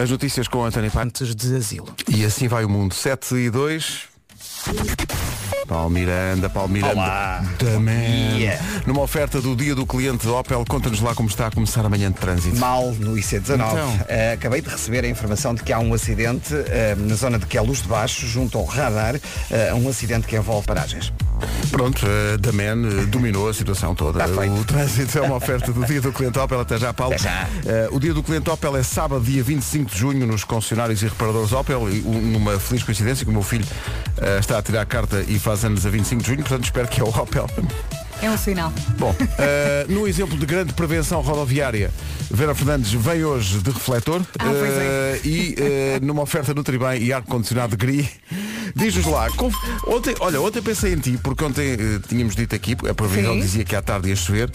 As notícias com António Pantes de asilo. E assim vai o mundo. 7 e 2. Paulo Miranda, Paulo Miranda. Olá. Também. Yeah. Numa oferta do dia do cliente Opel, conta-nos lá como está a começar amanhã de trânsito. Mal no IC19. Então. Eh, acabei de receber a informação de que há um acidente eh, na zona de que é Luz de Baixo, junto ao radar, eh, um acidente que envolve paragens. Pronto, uh, The Man uh, dominou a situação toda. Tá o trânsito é uma oferta do dia do cliente Opel. Até já, Paulo. Até já. Uh, o dia do cliente Opel é sábado, dia 25 de junho, nos concessionários e reparadores Opel. E, um, numa feliz coincidência que o meu filho está a tirar a carta e faz anos a 25 de junho, portanto espero que é o Opel. É um sinal. Bom, uh, no exemplo de grande prevenção rodoviária, Vera Fernandes vem hoje de refletor Ah, é. uh, e uh, numa oferta no Tribem e ar-condicionado gris. Diz-nos lá, conf- ontem, olha, ontem pensei em ti, porque ontem tínhamos dito aqui, a previsão Sim. dizia que à tarde ia chover,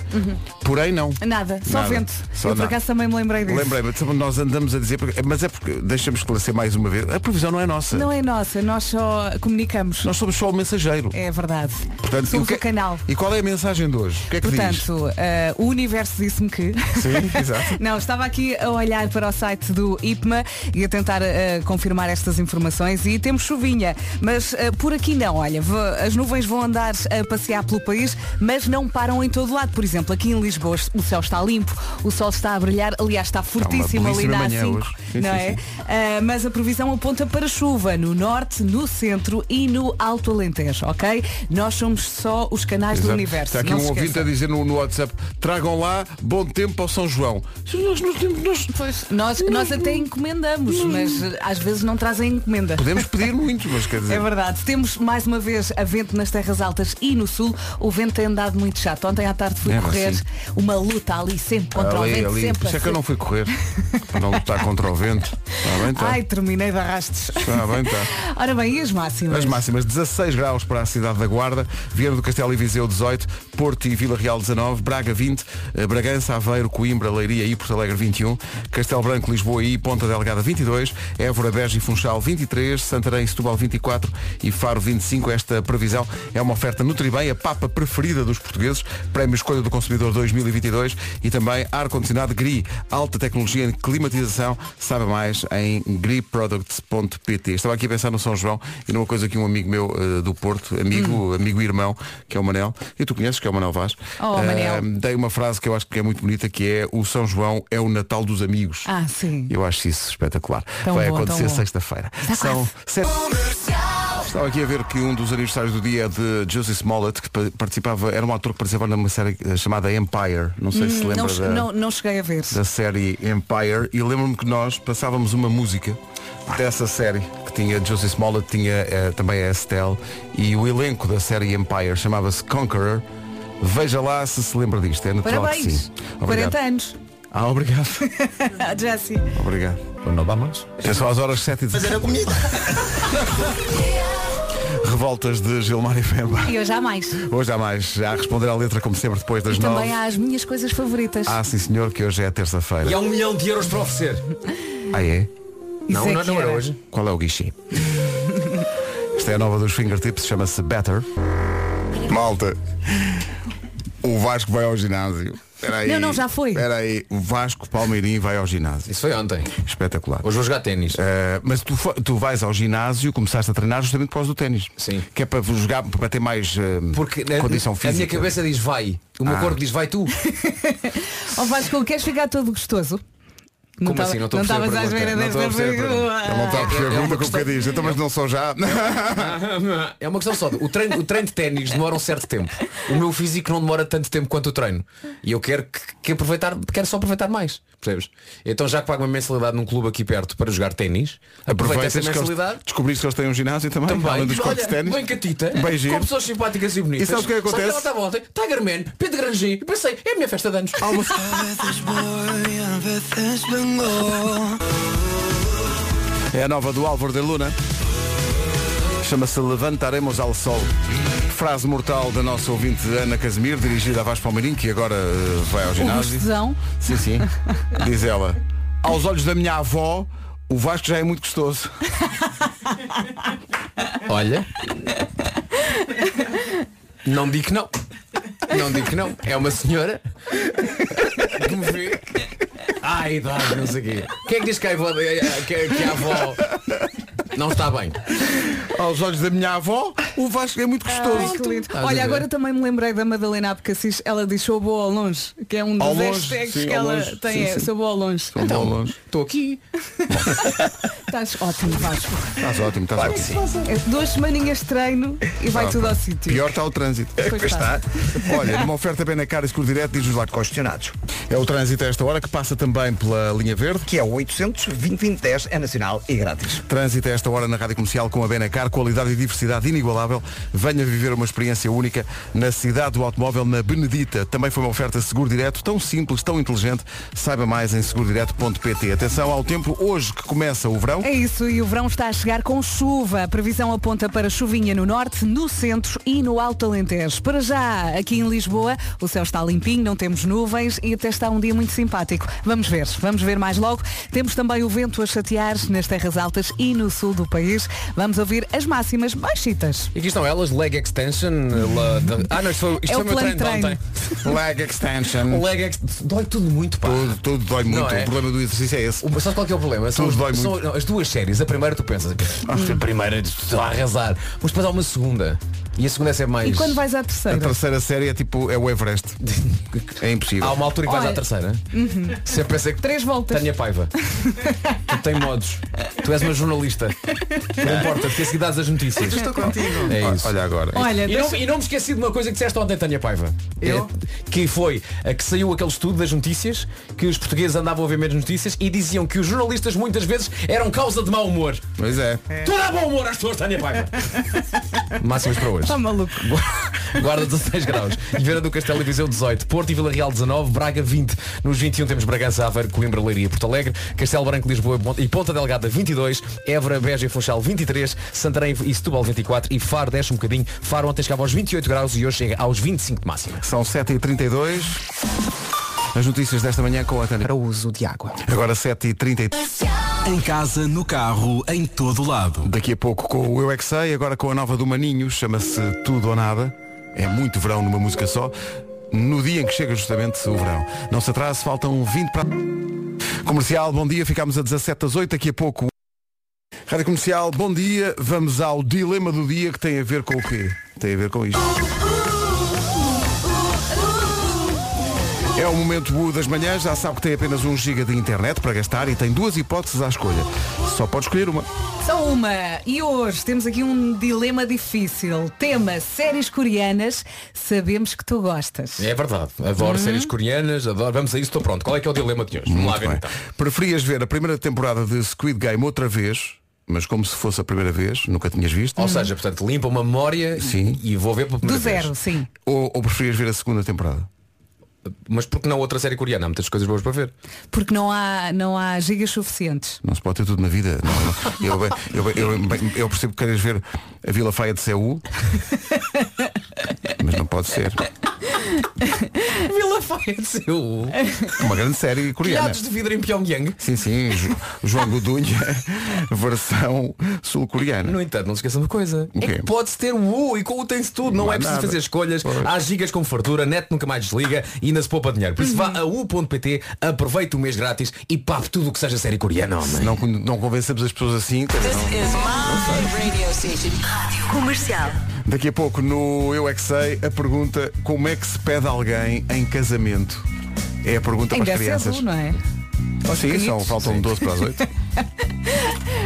porém não. Nada, só Nada. vento. Só Eu por acaso também me lembrei disso. Lembrei-me, então nós andamos a dizer, mas é porque, deixa-me esclarecer mais uma vez, a previsão não é nossa. Não é nossa, nós só comunicamos. Nós somos só o mensageiro. É verdade. Portanto, Somos o, que- o canal. E qual é a mensagem de hoje? O que é que diz? Portanto, eh, o universo disse-me que. Sim, exato. Não, estava aqui a olhar para o site do IPMA e a tentar eh, confirmar estas informações e temos chuvinha, mas eh, por aqui não, olha, v- as nuvens vão andar a passear pelo país, mas não param em todo lado. Por exemplo, aqui em Lisboa o céu está limpo, o sol está a brilhar, aliás está fortíssimo ali belíssima na manhã A5, hoje. Sim, não sim, é? sim. Ah, mas a previsão aponta para chuva no norte, no centro e no Alto Alentejo, ok? Nós somos só os canais do Exato. universo. Está aqui não um ouvinte a dizer no, no WhatsApp, tragam lá bom tempo ao São João. Nós, nós nós Nós, nós até encomendamos, mas eh, às vezes não trazem encomenda. podemos pedir muito, mas quer dizer. É verdade. Temos mais uma vez a vento nas terras altas e no sul. O vento tem andado muito chato. Ontem à tarde fui É, correr uma luta ali sempre contra ali, o vento. ali. sempre Por isso é que eu assim. não fui correr. para não lutar contra o vento. Está bem, está. Ai, terminei de arrastes. Está bem, está. Ora bem, e as máximas? As máximas 16 graus para a cidade da Guarda, Viana do Castelo e Viseu 18, Porto e Vila Real 19, Braga 20, eh, Bragança, Aveiro, Coimbra, Leiria e Porto Alegre 21, Castelo Branco, Lisboa e Ponta Delgada 22, Évora, Beja e Funchal 23, Santarém e Setúbal 24 e Faro 25. Esta previsão é uma oferta Nutribem, a papa preferida dos portugueses, Prémio Escolha do Consumidor 2022 e também ar-condicionado GRI, alta tecnologia em climatização. Saiba mais em griproducts.pt. Estava aqui a pensar no São João e numa coisa que um amigo meu eh, do Porto, amigo, amigo e irmão, que é o Manel, e tu conheces que é o Manel Vaz, Oh, Manel. dei uma frase que eu acho que é muito bonita, que é o São João é o Natal dos amigos. Ah, sim. Eu acho isso espetacular. Tão Vai bom, acontecer sexta-feira. São sete... Estava aqui a ver que um dos aniversários do dia é de Josie Smollett, que pa- participava, era um ator que participava numa série eh, chamada Empire. Não sei se Hum, lembra não, da, não, não cheguei a ver. da série Empire e lembro-me que nós passávamos uma música dessa série tinha Josie Smollett, tinha eh, também a Estelle e o elenco da série Empire chamava-se Conqueror. Veja lá se se lembra disto. É natural que Parabéns. sim. 40 anos. Ah, obrigado. Jessie. obrigado. Não vamos? É só às horas 7 e Fazer a comida. Revoltas de Gilmar e Femba. E hoje há mais. Hoje há mais. Já a responder à letra como sempre depois das E também nove. há as minhas coisas favoritas. Ah, sim senhor, que hoje é terça-feira. E há um milhão de euros para oferecer. Ah, é? Isso Não, é não, não era era. hoje. Qual é o guichê? Esta é a nova dos Fingertips, chama-se Better. Malta, o Vasco vai ao ginásio. Espera aí. Não, não, já foi. Espera aí, o Vasco Palmeirim vai ao ginásio. Isso foi ontem. Espetacular. Hoje vou jogar ténis. Eh, mas tu, fo- tu vais ao ginásio, começaste a treinar justamente por causa do ténis. Sim. Que é para jogar, para ter mais eh, Porque na, condição a física. minha cabeça diz vai. O meu Ah. corpo diz vai tu. Ó Vasco, queres ficar todo gostoso? Como tava- assim? Não estou a perceber a estavas à pergunta. espera Não estou a desta perceber a pergunta. Ele não está a perceber É- é a uma pergunta como questão- que diz. Então, mas não sou já. É uma questão só. de- O treino, o treino de ténis demora um certo tempo. O meu físico não demora tanto tempo quanto o treino. E eu quero que, que aproveitar, quero só aproveitar mais. Percebes? Então já que pago uma mensalidade num clube aqui perto para jogar ténis, aproveito essa que eles, mensalidade. descobriste que eles têm um ginásio também, Também, além dos olha, de ténis. bem catita, Bem giro. com pessoas simpáticas e bonitas. E sabes o que é que acontece? ela estava ontem, Tiger Man, Pedro Grangi, e pensei, é a minha festa de anos. É a nova do Álvaro de Luna. Chama-se Levantaremos ao Sol. Frase mortal da nossa ouvinte Ana Casimiro, dirigida a Vasco Palmeirim, que agora eh, vai ao ginásio. Sim, sim. Diz ela. Aos olhos da minha avó, o Vasco já é muito gostoso. Olha. Não digo que não. Não digo que não. É uma senhora que me vê Ah, idade, não sei o quê. Quem é que diz que a avó, que, que a avó não está bem? Aos olhos da minha avó, o Vasco é muito gostoso. Ai, que lindo. Estás a Olha, agora também me lembrei da Madalena Abcacis, ela diz sou boa ao longe, que é um Ao dos longe, hashtags sim, que ao ela longe. tem, Sim, é sim. sou boa ao longe. São tão longe. Estou aqui. Estás ótimo, Vasco. Estás ótimo, estás ótimo. É duas semaninhas de treino e vai Ah, tudo ao sítio. Pior está o trânsito. Pois está. Olha, numa oferta bem na cara e seguro direto, diz-nos lá que Questionados. é o trânsito a esta hora que passa também pela linha verde. Que é o 800 2010 é nacional e grátis. Trânsito a esta hora na Rádio Comercial com a Benacar, qualidade e diversidade inigualável. Venha viver uma experiência única na cidade do automóvel na Benedita. Também foi uma oferta seguro direto, tão simples, tão inteligente. Saiba mais em segurodireto.pt. Atenção ao tempo hoje que começa o verão. É isso, e o verão está a chegar com chuva. A previsão aponta para chuvinha no norte, no centro e no Alto Alentejo. Para já, aqui em Lisboa, o céu está limpinho, não temos nuvens e até está um dia muito simpático. Vamos ver, vamos ver mais logo. Temos também o vento a chatear nas terras altas e no sul do país. Vamos ouvir as máximas baixitas. E aqui estão elas, leg extension. la- da- Ah, não, isto foi, isto É foi o meu treino de de ontem. Leg extension. Leg ex... Dói tudo muito, pá. Tudo, tudo dói muito. É? O problema do exercício é esse. O- Sabe qual que é o problema? São, Tudo dói são- muito. não, as duas séries. A primeira tu pensas, "Hum, a primeira estou a arrasar. Mas depois há uma segunda. E a segunda é sempre mais. E quando vais à A terceira? terceira série é tipo, é o Everest. É impossível. Há uma altura que vais Olha. à terceira. Sempre pensei que Três voltas. Tânia Paiva. tu tens modos. Tu és uma jornalista. Não importa, porque a seguir dás as notícias. Estou contigo. É isso. Olha agora. Olha, E não, e não me esqueci de uma coisa que disseste ontem, Tânia Paiva. Eu? É, que foi a que saiu aquele estudo das notícias, que os portugueses andavam a ver menos notícias e diziam que os jornalistas muitas vezes eram causa de mau humor. Pois é. Tu dá bom humor às pessoas, Tânia Paiva. Máximas para hoje. Está maluco. Guarda 16 graus. Viveira do Castelo e Viseu 18. Porto e Vila Real 19. Braga 20. Nos 21 temos Bragança, Aveiro, Coimbra, Leiria e Porto Alegre. Castelo Branco, Lisboa e Ponta Delgada 22. Évora, Beja e Funchal 23. Santarém e Setúbal 24. E Faro desce um bocadinho. Faro ontem chegava aos 28 graus e hoje chega aos 25 de máxima. São 7h32. As notícias desta manhã com a Tânia. Para o uso de água. Agora 7h30. Em casa, no carro, em todo lado. Daqui a pouco com o Eu é Que Sei, agora com a nova do Maninho, chama-se Tudo ou Nada. É muito verão numa música só. No dia em que chega justamente o verão. Não se atrase, faltam 20 para. Comercial, bom dia, ficamos a 17 às 8, daqui a pouco. Rádio Comercial, bom dia. Vamos ao dilema do dia que tem a ver com o quê? Tem a ver com isto. É o momento Bu das manhãs, já sabe que tem apenas 1 giga de internet para gastar e tem duas hipóteses à escolha. Só pode escolher uma. Só uma. E hoje temos aqui um dilema difícil. Tema séries coreanas. Sabemos que tu gostas. É verdade. Adoro séries coreanas, adoro. Vamos a isso, estou pronto. Qual é que é o dilema de hoje? Vamos lá Muito ver bem. então. Preferias ver a primeira temporada de Squid Game outra vez, mas como se fosse a primeira vez, nunca tinhas visto? Ou seja, portanto, limpa uma memória Sim. e vou ver pela Do primeira vez. zero, sim. Ou, ou preferias ver a segunda temporada? Mas porque não outra série coreana? Há muitas coisas boas para ver. Porque não há, não há gigas suficientes. Não se pode ter tudo na vida. Não, não. Eu, eu, eu, eu percebo que queres ver a Vila Faia de Seul, mas não pode ser. Vila Faia de seu. Uma grande série coreana. Telhados de vidro em Pyongyang. Sim, sim, Jo- João Godunha, versão sul-coreana. No entanto, não se esqueçam de uma coisa. O É pode-se ter o U e com o tem-se tudo. Não, Não é preciso nada. fazer escolhas. Pois. Há gigas com fartura, net nunca mais desliga e ainda se poupa dinheiro. Por isso vá a u.pt, aproveite o mês grátis e pape tudo o que seja série coreana, homem. Não, não convencemos as pessoas assim. quer dizer, não- Comercial. Daqui a pouco no Eu é que sei a pergunta como é que se pede alguém em casamento? É a pergunta Ainda para as crianças. não é? Sim, são, pequenitos. faltam 12 para as 8.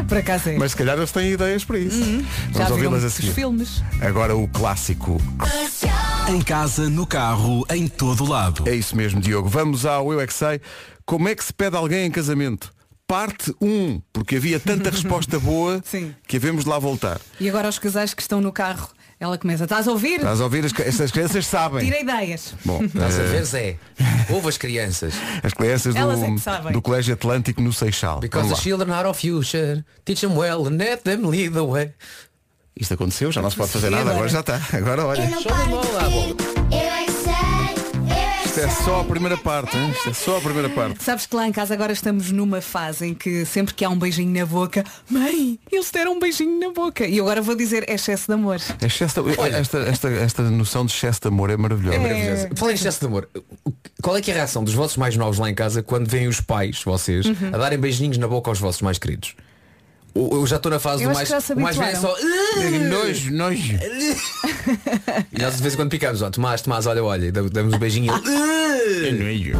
Para cá é. Mas se calhar eles têm ideias para isso. Uhum. Já Vamos ouvi-las a muitos seguir. filmes. Agora o clássico. Em casa, no carro, em todo lado. É isso mesmo, Diogo. Vamos ao Eu é que sei. Como é que se pede alguém em casamento? Parte 1, porque havia tanta resposta boa Sim. que havemos de lá voltar. E agora os casais que estão no carro, ela começa, estás a ouvir? Estás a ouvir? As, estas crianças sabem. Tira ideias. Bom, Estás a eh, ver, Zé? Ouve as crianças. as crianças Elas é do, do Colégio Atlântico no Seixal. Because the children are our future. Teach them well and let them lead the way. Isto aconteceu, já não se pode fazer nada, agora? já está. Agora olha. É é Isto é só a primeira parte, hein? Isto é só a primeira parte. Sabes que lá em casa agora estamos numa fase em que sempre que há um beijinho na boca, mãe, eles deram um beijinho na boca. E agora vou dizer é excesso de amor. É excesso de- esta, esta, esta noção de excesso de amor é maravilhosa. Maravilhoso. Falei em excesso de amor. O- Qual é que é a reação dos vossos mais novos lá em casa quando veem os pais, vocês, Uhum. a darem beijinhos na boca aos vossos mais queridos? Eu já estou na fase Eu do mais. que já se o mais velho é só. Nojo, nojo. E nós de vez em quando picamos, ó, Tomás, Tomás, olha, olha, e damos um beijinho. É nojo.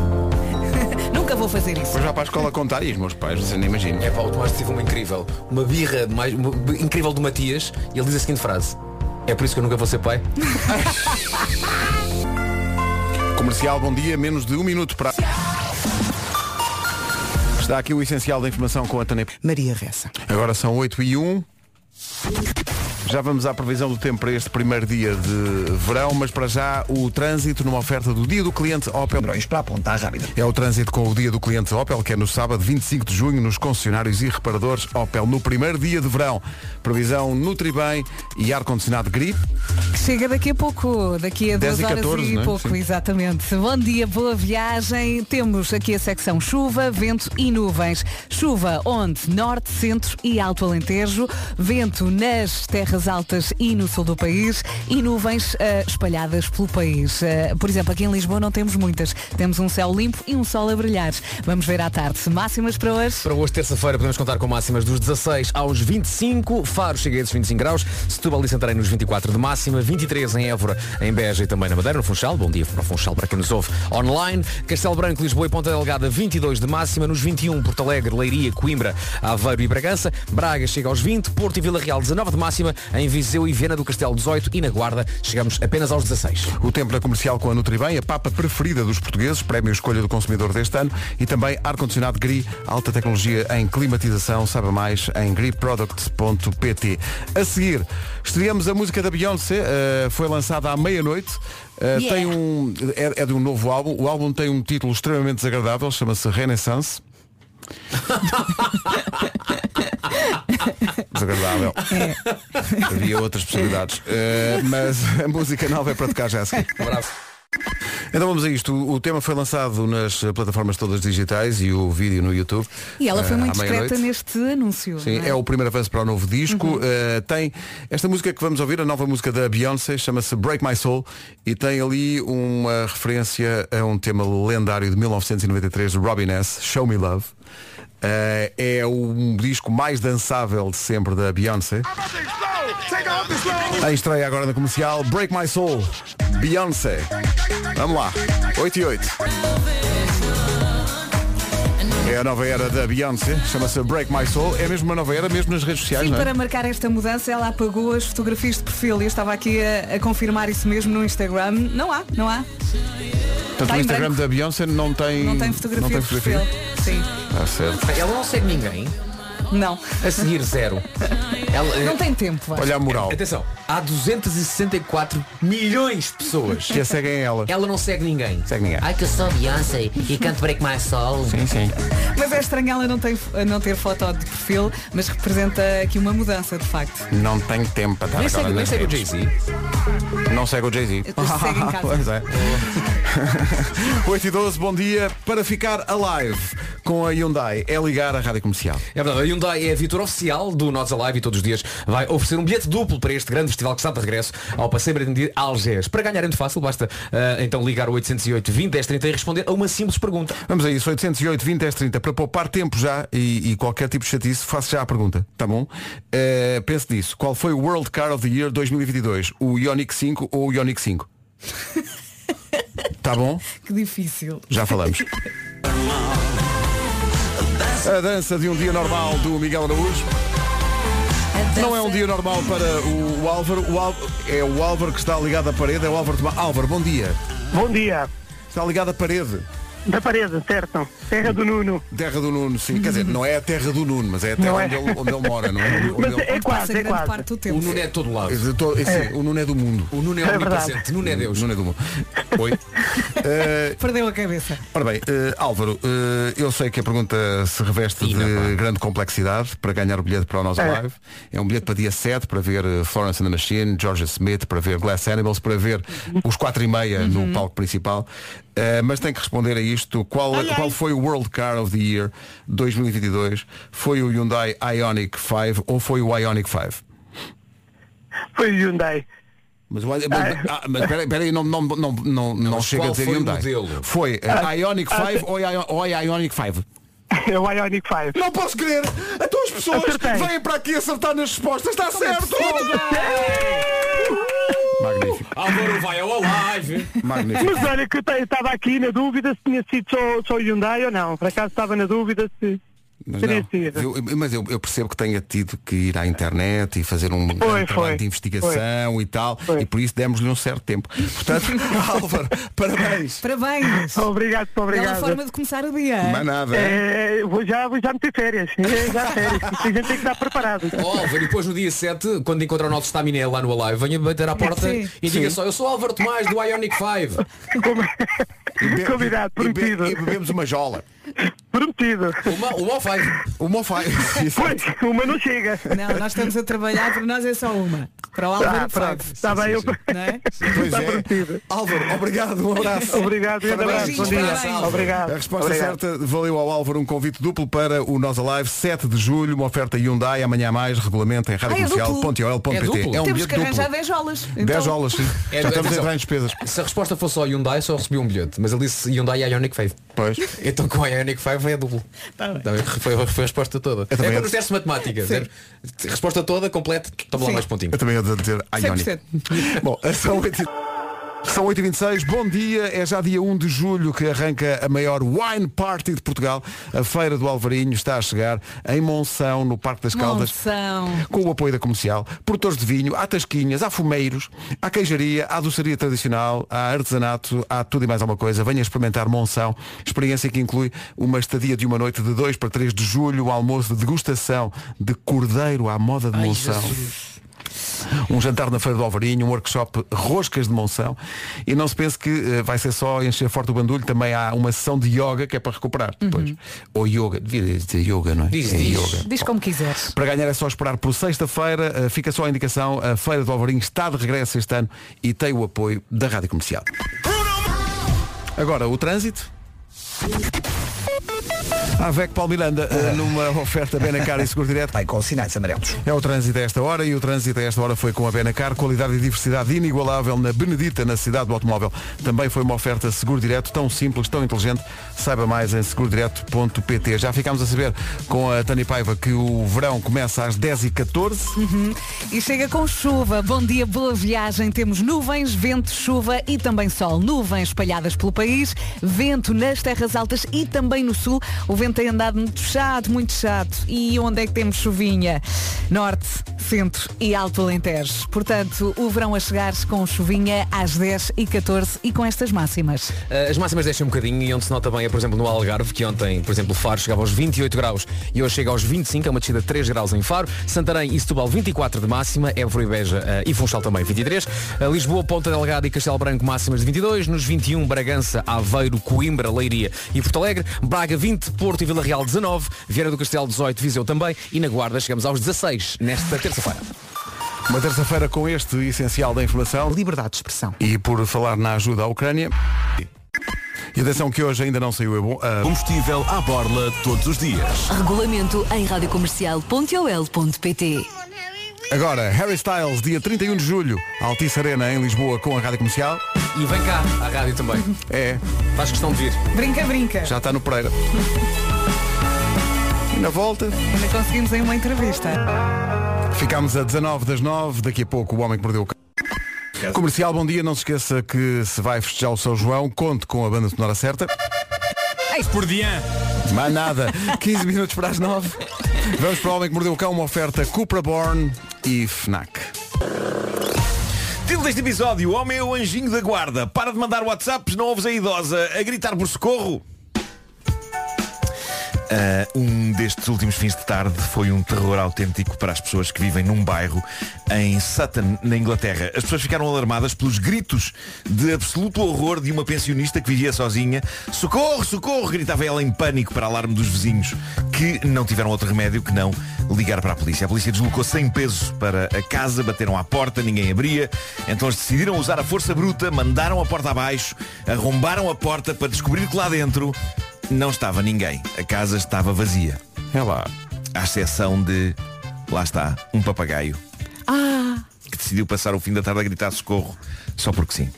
Nunca vou fazer isso. Depois já para a escola contar e os meus pais, você nem imagina. É pá, o Tomás teve uma incrível, uma birra mais, uma incrível do Matias e ele diz a seguinte frase. É por isso que eu nunca vou ser pai? Comercial, bom dia, menos de um minuto para. Está aqui o essencial da informação com a Tânia. Maria Ressa. Agora são 8 e 1. Já vamos à previsão do tempo para este primeiro dia de verão, mas para já o trânsito numa oferta do Dia do Cliente Opel. Para apontar rápido. É o trânsito com o Dia do Cliente Opel, que é no sábado 25 de junho, nos concessionários e reparadores Opel, no primeiro dia de verão. Previsão Nutribem e ar-condicionado gripe. Que chega daqui a pouco, daqui a 10 duas e horas 14, e é? pouco, Sim. exatamente. Bom dia, boa viagem. Temos aqui a secção chuva, vento e nuvens. Chuva onde? Norte, centro e alto alentejo. Vento nas terras altas e no sul do país. E nuvens ah, espalhadas pelo país. Ah, por exemplo, aqui em Lisboa não temos muitas. Temos um céu limpo e um sol a brilhar. Vamos ver à tarde. Máximas para hoje. Para hoje, terça-feira, podemos contar com máximas dos 16 aos 25. Faro chega a esses 25 graus. Setúbal e Santarém nos 24 de máxima. 23 em Évora, em Beja e também na Madeira, no Funchal. Bom dia para o Funchal, para quem nos ouve online. Castelo Branco, Lisboa e Ponta Delgada, 22 de máxima. Nos 21, Porto Alegre, Leiria, Coimbra, Aveiro e Bragança. Braga chega aos 20. Porto e Vila Real, 19 de máxima. Em Viseu e Viana do Castelo, 18. E na Guarda, chegamos apenas aos 16. O tempo na comercial com a Nutribem, a papa preferida dos portugueses, prémio Escolha do Consumidor deste ano, e também ar-condicionado GRI, alta tecnologia em climatização, saiba mais em A seguir, estreamos a música da Beyoncé, eh, foi lançada à meia-noite. Eh, Tem um, é, é de um novo álbum. O álbum tem um título extremamente desagradável, chama-se Renaissance. Desagradável. Havia outras possibilidades. Eh, mas a música nova é para tocar já a seguir. Bravo. Então vamos a isto. O, tema foi lançado nas eh, plataformas todas digitais e o vídeo no YouTube. E ela foi eh, muito à discreta neste anúncio. Sim, não é o primeiro avanço para o novo disco. Eh, tem esta música que vamos ouvir, a nova música da Beyoncé, chama-se Break My Soul e tem ali uma referência a um tema lendário de 1993 de Robin S, Show Me Love. Eh, é o disco mais dançável de sempre da Beyoncé. A estreia agora na comercial Break My Soul, Beyoncé. Vamos lá, 8 e 8. É a nova era da Beyoncé, chama-se Break My Soul. É mesmo uma nova era, mesmo nas redes sociais, Sim, é? para marcar esta mudança ela apagou as fotografias de perfil e eu estava aqui a, a confirmar isso mesmo no Instagram. Não há, não há. Portanto, o Instagram branco. da Beyoncé não tem. Não tem fotografia não tem de fotografia. Sim. Ah, certo. Ela não segue ninguém. Não. A seguir, zero. Ela, Não tem tempo. Olha a moral. Atenção, há 264 milhões de pessoas. Que a seguem ela. Ela não segue ninguém. Segue ninguém. Ai que eu sou Beyoncé e canto Break My Soul. Sim, sim. Mas é estranho ela não, tem, não ter foto de perfil, mas representa aqui uma mudança, de facto. Não tenho tempo para estar Nem agora segue, nem segue o. Jay-Z. Não segue o Jay-Z. Pois é. 8 e 12, bom dia. Para ficar alive com a Hyundai é ligar a rádio comercial. É verdade, a Hyundai é a viatura oficial do Nós Alive e todos os dias vai oferecer um bilhete duplo para este grande festival que está de regresso ao Passeio Marítimo de Algés. Para ganhar é muito fácil, basta ah, então ligar o 808 20 10 30 e responder a uma simples pergunta. Vamos a isso, 808 20 10 30 para poupar tempo já e, e qualquer tipo de chatice, faço já a pergunta, tá bom? Eh, pense nisso. Qual foi o World Car of the Year 2022? O Ioniq 5 ou o Ioniq 5? tá bom? Que difícil. Já falamos. A dança de um dia normal do Miguel Araújo. Não é um dia normal para o, o Álvaro. O é o Álvaro que está ligado à parede. É o Álvaro Tomás. Álvaro, bom dia. Bom dia. Está ligado à parede. Da parede, certo. Terra do Nuno. Terra do Nuno, sim. Quer dizer, não é a terra do Nuno, mas é a terra é. onde, ele, onde ele mora, não é? Onde Mas ele- é quase, é grande quase. parte do O tempo. Nuno é de todo lado. Eu tô- esse- O Nuno é do mundo. O Nuno é, É omnipresente. Nuno é Deus. O Nuno é do mundo. Oi. Eh, Perdeu a cabeça. Ora bem, eh, Álvaro, eh, eu sei que a pergunta se reveste Ina, de pá. grande complexidade para ganhar o bilhete para o nosso É. live. É um bilhete para dia 7 para ver Florence and the Machine, Georgia Smith, para ver Glass Animals, para ver os 4 e meia no palco principal. Eh, mas tem que responder a isto. Qual, Ai, ai. qual foi o World Car of the Year 2022? Foi o Hyundai Ioniq 5 ou foi o Ioniq 5? Foi o Hyundai. Mas, mas, ah, mas peraí, peraí, não, não, não, não, não chega a dizer foi o Hyundai. modelo? Foi eh, Ioniq 5 ou, Ion- ou Ioniq 5? É o Ioniq 5. Não posso crer! Então as pessoas Acertei. vêm para aqui acertar nas respostas, está certo! Álvaro vai ao live. magnífico. Mas olha que eu estava aqui na dúvida se tinha sido só, só o Hyundai ou não. Por acaso estava na dúvida se Mas, eu, mas eu, eu percebo que tenha tido que ir à internet e fazer um grande foi. trabalho de investigação e tal, Foi. e por isso demos-lhe um certo tempo. Portanto, Álvaro, parabéns. Parabéns. Obrigado, obrigado. forma de começar o dia. Mais nada. É, vou já, vou já meter férias. É, já férias. A gente tem que estar preparado. Ó, Álvaro, e depois no dia 7, quando encontrar o nosso Staminé lá no Alive, venha bater à porta Sim. e diga só, eu sou Álvaro Tomás do Ionic 5. Como- Be- Combinado, e be- prometido. E bebemos uma jola. Prometido. Uma, uma ou 5. O Mofai. Pois, uma não chega. Não, nós estamos a trabalhar, para nós é só uma. Para o Álvaro Ah, pronto. Está bem, eu... Não é? Pois Está é. prometido. Álvaro, obrigado, um abraço. Obrigado, grande abraço. Bom dia. parabéns. Obrigado. A resposta Obrigado. certa valeu ao Álvaro um convite duplo para o Nós Alive, 7 de julho, uma oferta Hyundai, amanhã mais, regulamento em Ah, é radiocomercial.ol.pt. É? É um Temos que arranjar duplo. 10 jolas. 10 Então, jolas, sim. É, Já estamos a atenção. entrar em despesas. Se a resposta fosse só Hyundai, só recebi um bilhete. Mas ele disse Hyundai Ionic 5. Pois. Então com a Ionic 5 é duplo. Tá bem. Foi, foi a resposta toda. É como é- nos testes de matemática. Resposta toda, completa, toma lá mais pontinho. Eu também ia dizer Ionic. 100%. Bom, são 8 são 8h26, bom dia, é já dia 1 de julho que arranca a maior Wine Party de Portugal. A Feira do Alvarinho está a chegar em Monção, no Parque das Caldas. Monção. Com o apoio da comercial, produtores de vinho, há tasquinhas, há fumeiros, há queijaria, há doçaria tradicional, há artesanato, há tudo e mais alguma coisa. Venha experimentar Monção, experiência que inclui uma estadia de uma noite de 2 para 3 de julho, um almoço de degustação de cordeiro à moda de Monção. Um jantar na Feira do Alvarinho, um workshop Roscas de Monção. E não se pense que eh, vai ser só encher forte o bandulho, também há uma sessão de yoga que é para recuperar depois. Ou yoga, devia dizer yoga, não é? Diz, é diz. yoga. Diz como quiseres. Para ganhar é só esperar por sexta-feira. Uh, Fica só a indicação. A Feira do Alvarinho está de regresso este ano e tem o apoio da Rádio Comercial. Agora, o trânsito. A VEC Palmiranda, uh, numa oferta Benacar e Seguro Direto. Vai com sinais amarelos. É o trânsito a esta hora e o trânsito a esta hora foi com a Benacar, qualidade e diversidade inigualável na Benedita, na cidade do automóvel. Também foi uma oferta seguro direto, tão simples, tão inteligente. Saiba mais em segurodireto.pt. Já ficámos a saber com a Tânia Paiva que o verão começa às 10h14. E chega com chuva. Bom dia, boa viagem. Temos nuvens, vento, chuva e também sol. Nuvens espalhadas pelo país, vento nas terras altas e também no sul. O vento tem andado muito chato, muito chato. E onde é que temos chuvinha? Norte, centro e alto Alentejo. Portanto, o verão a chegar com chuvinha às 10 e 14 e com estas máximas. Uh, As máximas deixam um bocadinho e onde se nota bem é, por exemplo, no Algarve, que ontem, por exemplo, Faro chegava aos 28 graus e hoje chega aos 25, é uma descida de 3 graus em Faro. Santarém e Setúbal 24 de máxima, Évora e Beja uh, e Funchal também 23. Uh, Lisboa, Ponta Delgada e Castelo Branco máximas de 22. Nos 21, Bragança, Aveiro, Coimbra, Leiria e Porto Alegre. Braga 20, Porto e Vila Real 19. Vieira do Castelo 18, Viseu também. E na Guarda chegamos aos 16 nesta terça-feira. Uma terça-feira com este essencial da informação. Liberdade de expressão. E por falar na ajuda à Ucrânia. E atenção que hoje ainda não saiu é bom. a- Combustível à borla todos os dias. Regulamento em radiocomercial.ol.pt Agora, Harry Styles, dia 31 de julho, Altice Arena em Lisboa com a Rádio Comercial. E vem cá, à rádio também. É, Faz questão de vir. Brinca, brinca. já está no Pereira. E na volta, Ainda conseguimos em uma entrevista. ficámos a 19 das 9, daqui a pouco o homem que perdeu o Comercial, bom dia, não se esqueça que se vai festejar o São João, conte com a banda sonora certa. Por dia. Mais nada, 15 minutos para as 9. Vamos para o homem que mordeu o cão, uma oferta Cupra Born e FNAC. Título deste episódio, ó meu anjinho da guarda, para de mandar WhatsApps, não ouves a idosa a gritar por socorro. Ah, um destes últimos fins de tarde foi um terror autêntico para as pessoas que vivem num bairro em Sutton, na Inglaterra. As pessoas ficaram alarmadas pelos gritos de absoluto horror de uma pensionista que vivia sozinha. Socorro, socorro! Gritava ela em pânico para alarme dos vizinhos, que não tiveram outro remédio que não ligar para a polícia. A polícia deslocou sem peso para a casa, bateram à porta, ninguém abria. Então eles decidiram usar a força bruta, mandaram a porta abaixo, arrombaram a porta para descobrir que lá dentro não estava ninguém. A casa estava vazia. É lá. À exceção de, lá está, um papagaio Ah, que decidiu passar o fim da tarde a gritar socorro só porque sim.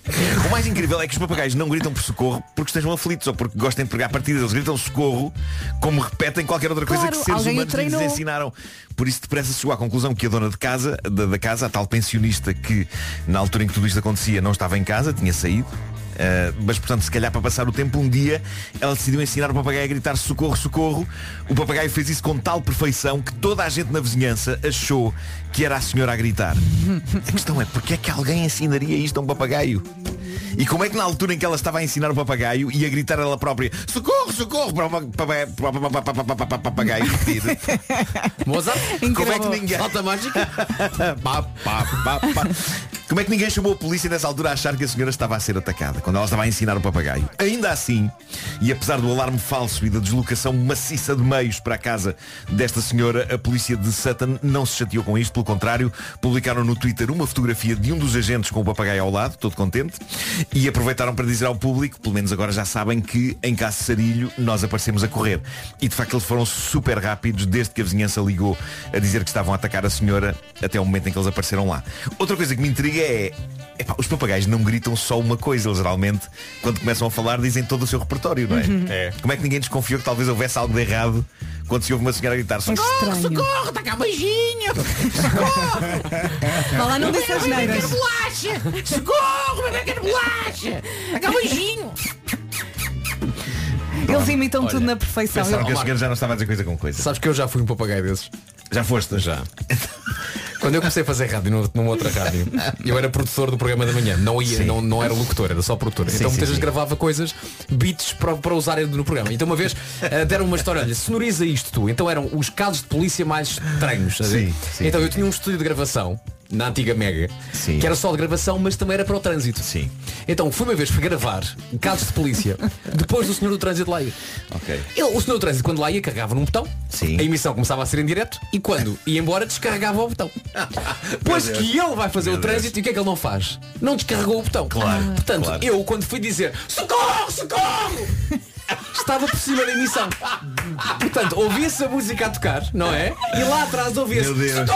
O mais incrível é que os papagaios não gritam por socorro porque estejam aflitos ou porque gostem de pegar partidas. Eles gritam socorro como repetem qualquer outra coisa Claro, que seres alguém o humanos lhes treinou. ensinaram. Por isso depressa chegou à conclusão que a dona de casa, da, da casa, a tal pensionista que na altura em que tudo isto acontecia não estava em casa, tinha saído. Uh, mas portanto, se calhar para passar o tempo um dia, ela decidiu ensinar o papagaio a gritar socorro, socorro. O papagaio fez isso com tal perfeição que toda a gente na vizinhança achou que era a senhora a gritar. A questão é, porque é que alguém ensinaria isto a um papagaio? E como é que na altura em que ela estava a ensinar o papagaio e a gritar ela própria Socorro, socorro para o papagaio Mozart, como é que ninguém... Falta mágica Como é que ninguém chamou a polícia nessa altura a achar que a senhora estava a ser atacada quando ela estava a ensinar o papagaio? Ainda assim, e apesar do alarme falso e da deslocação maciça de meios para a casa desta senhora, a polícia de Sutton não se chateou com isto, pelo contrário, publicaram no Twitter uma fotografia de um dos agentes com o papagaio ao lado, todo contente, e aproveitaram para dizer ao público, pelo menos agora já sabem que em caso de Sarilho nós aparecemos a correr. E de facto eles foram super rápidos desde que a vizinhança ligou a dizer que estavam a atacar a senhora até o momento em que eles apareceram lá. Outra coisa que me intriga é epá, os papagaios não gritam só uma coisa, eles geralmente, quando começam a falar, dizem todo o seu repertório, não é? Uhum. é. Como é que ninguém desconfiou que talvez houvesse algo de errado quando se ouve uma senhora gritar socorro, estranho. socorro, está cá beijinho! vá lá, não disse as neiras. Bolacha! Socorro, bebê, quero bolacha! Acá beijinho! Eles imitam Olha, tudo na perfeição. Pensaram Eu- que já não estava a dizer coisa com coisa. Sabes que eu já fui um papagaio desses? Já foste? Já. Quando eu comecei a fazer rádio numa- numa outra rádio, eu era produtor do programa da manhã. Não, ia, Sim. não, não era locutor, era só produtor. Sim, então sim, muitas vezes sim. gravava coisas, beats para, para usarem no programa. Então uma vez eh, deram uma história, olha, sonoriza isto tu. Então eram os casos de polícia mais estranhos. Sim, sim. Então eu tinha um estúdio de gravação na antiga Mega, Sim. que era só de gravação, mas também era para o trânsito. Sim. Então fui uma vez fui gravar casos de polícia depois do senhor do trânsito lá ir. Ok. Ele, o senhor do trânsito, quando lá ia, carregava num botão, Sim. a emissão começava a ser em direto e quando ia embora descarregava o botão. Pois Meu que Deus. ele vai fazer Meu o trânsito e o que é que ele não faz? Não descarregou o botão. Claro, Portanto, claro. eu quando fui dizer socorro, socorro, estava por cima da emissão. Portanto, ouvia-se a música a tocar, não é? E lá atrás ouvia-se Meu Deus.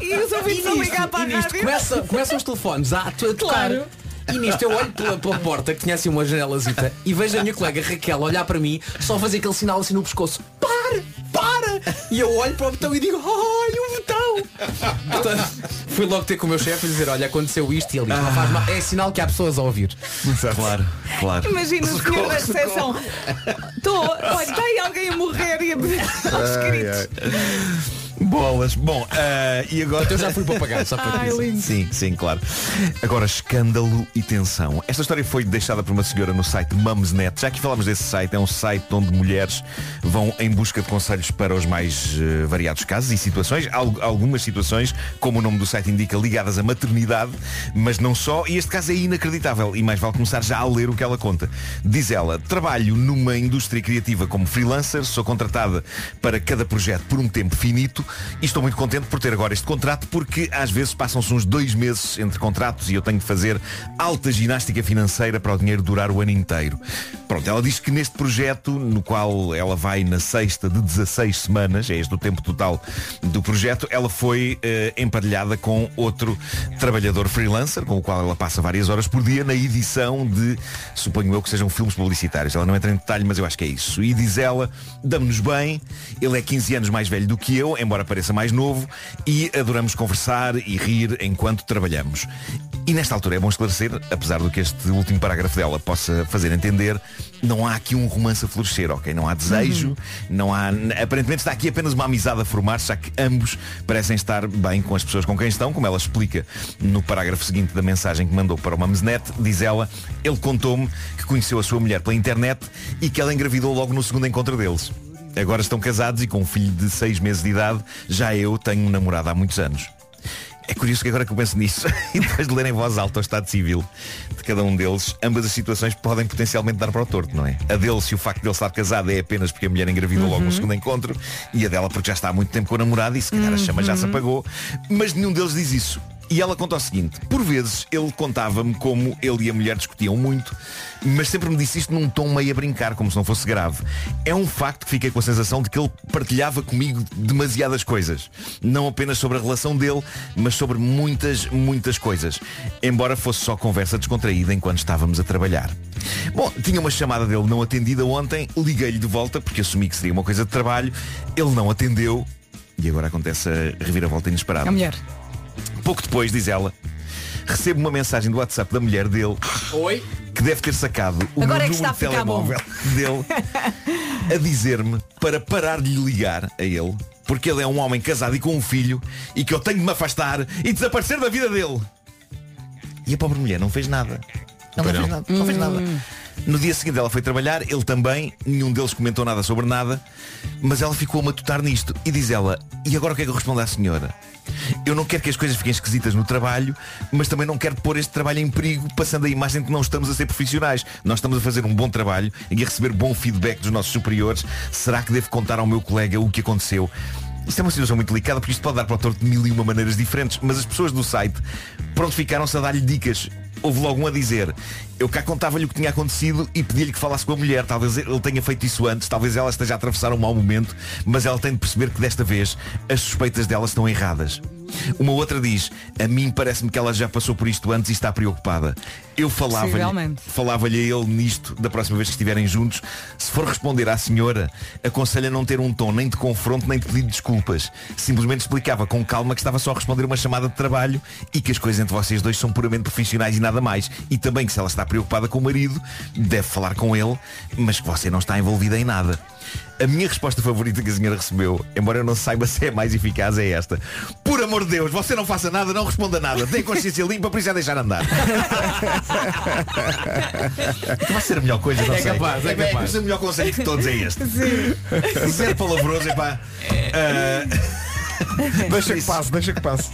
E os ouvintes a ligar para a e nisto rádio. começa, começam os telefones a, a tocar. Claro. E nisto eu olho pela, pela porta, que tinha assim uma janelazita, e vejo a minha colega Raquel olhar para mim, só fazer aquele sinal assim no pescoço. Para! Para! E eu olho para o botão e digo, ai, o botão! Portanto, fui logo ter com o meu chefe e dizer, olha, aconteceu isto e ele diz, "Não faz mal." é sinal que há pessoas a ouvir. Claro, claro. Imagina o senhor da recepção. Estou, olha, está aí alguém a morrer e a pedir aos gritos. Bolas. Bom, ah, e agora. Eu já fui papagaio, só para Ai, isso. Sim, sim, claro. Agora, escândalo e tensão. Esta história foi deixada por uma senhora no site Mumsnet. Já que falámos desse site, é um site onde mulheres vão em busca de conselhos para os mais eh, variados casos e situações. Al- algumas situações, como o nome do site indica, ligadas à maternidade, mas não só. E este caso é inacreditável e mais vale começar já a ler o que ela conta. Diz ela, trabalho numa indústria criativa como freelancer, sou contratada para cada projeto por um tempo finito e estou muito contente por ter agora este contrato porque às vezes passam-se uns dois meses entre contratos e eu tenho de fazer alta ginástica financeira para o dinheiro durar o ano inteiro. Pronto, ela diz que neste projeto, no qual ela vai na sexta de 16 semanas, é este o tempo total do projeto, ela foi eh, emparelhada com outro trabalhador freelancer, com o qual ela passa várias horas por dia na edição de, suponho eu que sejam filmes publicitários. Ela não entra em detalhe, mas eu acho que é isso. E diz ela, damos-nos bem, ele é 15 anos mais velho do que eu, embora pareça mais novo, e adoramos conversar e rir enquanto trabalhamos. E nesta altura é bom esclarecer, apesar do que este último parágrafo dela possa fazer entender, não há aqui um romance a florescer, ok? Não há desejo, não há. Aparentemente está aqui apenas uma amizade a formar-se, já que ambos parecem estar bem com as pessoas com quem estão, como ela explica no parágrafo seguinte da mensagem que mandou para o Mamesnet, diz ela, ele contou-me que conheceu a sua mulher pela internet e que ela engravidou logo no segundo encontro deles. Agora estão casados e com um filho de seis meses de idade, já eu tenho um namorado há muitos anos. É curioso que agora que eu penso nisso e depois de ler em voz alta o estado civil de cada um deles, ambas as situações podem potencialmente dar para o torto, não é? A dele, se o facto de ele estar casado é apenas porque a mulher engravidou logo no segundo encontro e a dela porque já está há muito tempo com o namorado e se calhar a chama já se apagou, mas nenhum deles diz isso. E ela conta o seguinte, por vezes ele contava-me como ele e a mulher discutiam muito, mas sempre me disse isto num tom meio a brincar, como se não fosse grave. É um facto que fiquei com a sensação de que ele partilhava comigo demasiadas coisas. Não apenas sobre a relação dele, mas sobre muitas, muitas coisas. Embora fosse só conversa descontraída enquanto estávamos a trabalhar. Bom, tinha uma chamada dele não atendida ontem, liguei-lhe de volta, porque assumi que seria uma coisa de trabalho. Ele não atendeu. E agora acontece a reviravolta inesperada. A mulher. Pouco depois, diz ela, recebo uma mensagem do WhatsApp da mulher dele Oi? que deve ter sacado o Agora meu é que está número de telemóvel dele a dizer-me para parar de lhe ligar a ele porque ele é um homem casado e com um filho e que eu tenho de me afastar e desaparecer da vida dele. E a pobre mulher não fez nada. Não, fez nada. Não fez nada. No dia seguinte ela foi trabalhar, ele também, nenhum deles comentou nada sobre nada, mas ela ficou a matutar nisto. E diz ela, e agora o que é que eu respondo à senhora? Eu não quero que as coisas fiquem esquisitas no trabalho, mas também não quero pôr este trabalho em perigo, passando a imagem de que não estamos a ser profissionais. Nós estamos a fazer um bom trabalho e a receber bom feedback dos nossos superiores. Será que devo contar ao meu colega o que aconteceu? Isto é uma situação muito delicada porque isto pode dar para o torto de mil e uma maneiras diferentes, mas as pessoas do site pronto ficaram-se a dar-lhe dicas. Houve logo um a dizer, eu cá contava-lhe o que tinha acontecido e pedi-lhe que falasse com a mulher. Talvez ele tenha feito isso antes, talvez ela esteja a atravessar um mau momento, mas ela tem de perceber que desta vez as suspeitas dela estão erradas. Uma outra diz, a mim parece-me que ela já passou por isto antes e está preocupada. Eu falava-lhe falava-lhe a ele nisto da próxima vez que estiverem juntos. Se for responder à senhora, aconselha não ter um tom nem de confronto nem de pedido de desculpas. Simplesmente explicava com calma que estava só a responder uma chamada de trabalho e que as coisas entre vocês dois são puramente profissionais e nada mais. E também que se ela está preocupada com o marido, deve falar com ele, mas que você não está envolvida em nada. A minha resposta favorita que a senhora recebeu, embora eu não saiba se é mais eficaz, é esta. Por amor de Deus, você não faça nada, não responda nada. Tem consciência limpa, por isso é deixar andar. Vai ser a melhor coisa, não É sei. capaz, é capaz. Mas o melhor conselho de todos é este. Zero palavroso, epá. Ah, Deixa que passe, deixa que passe.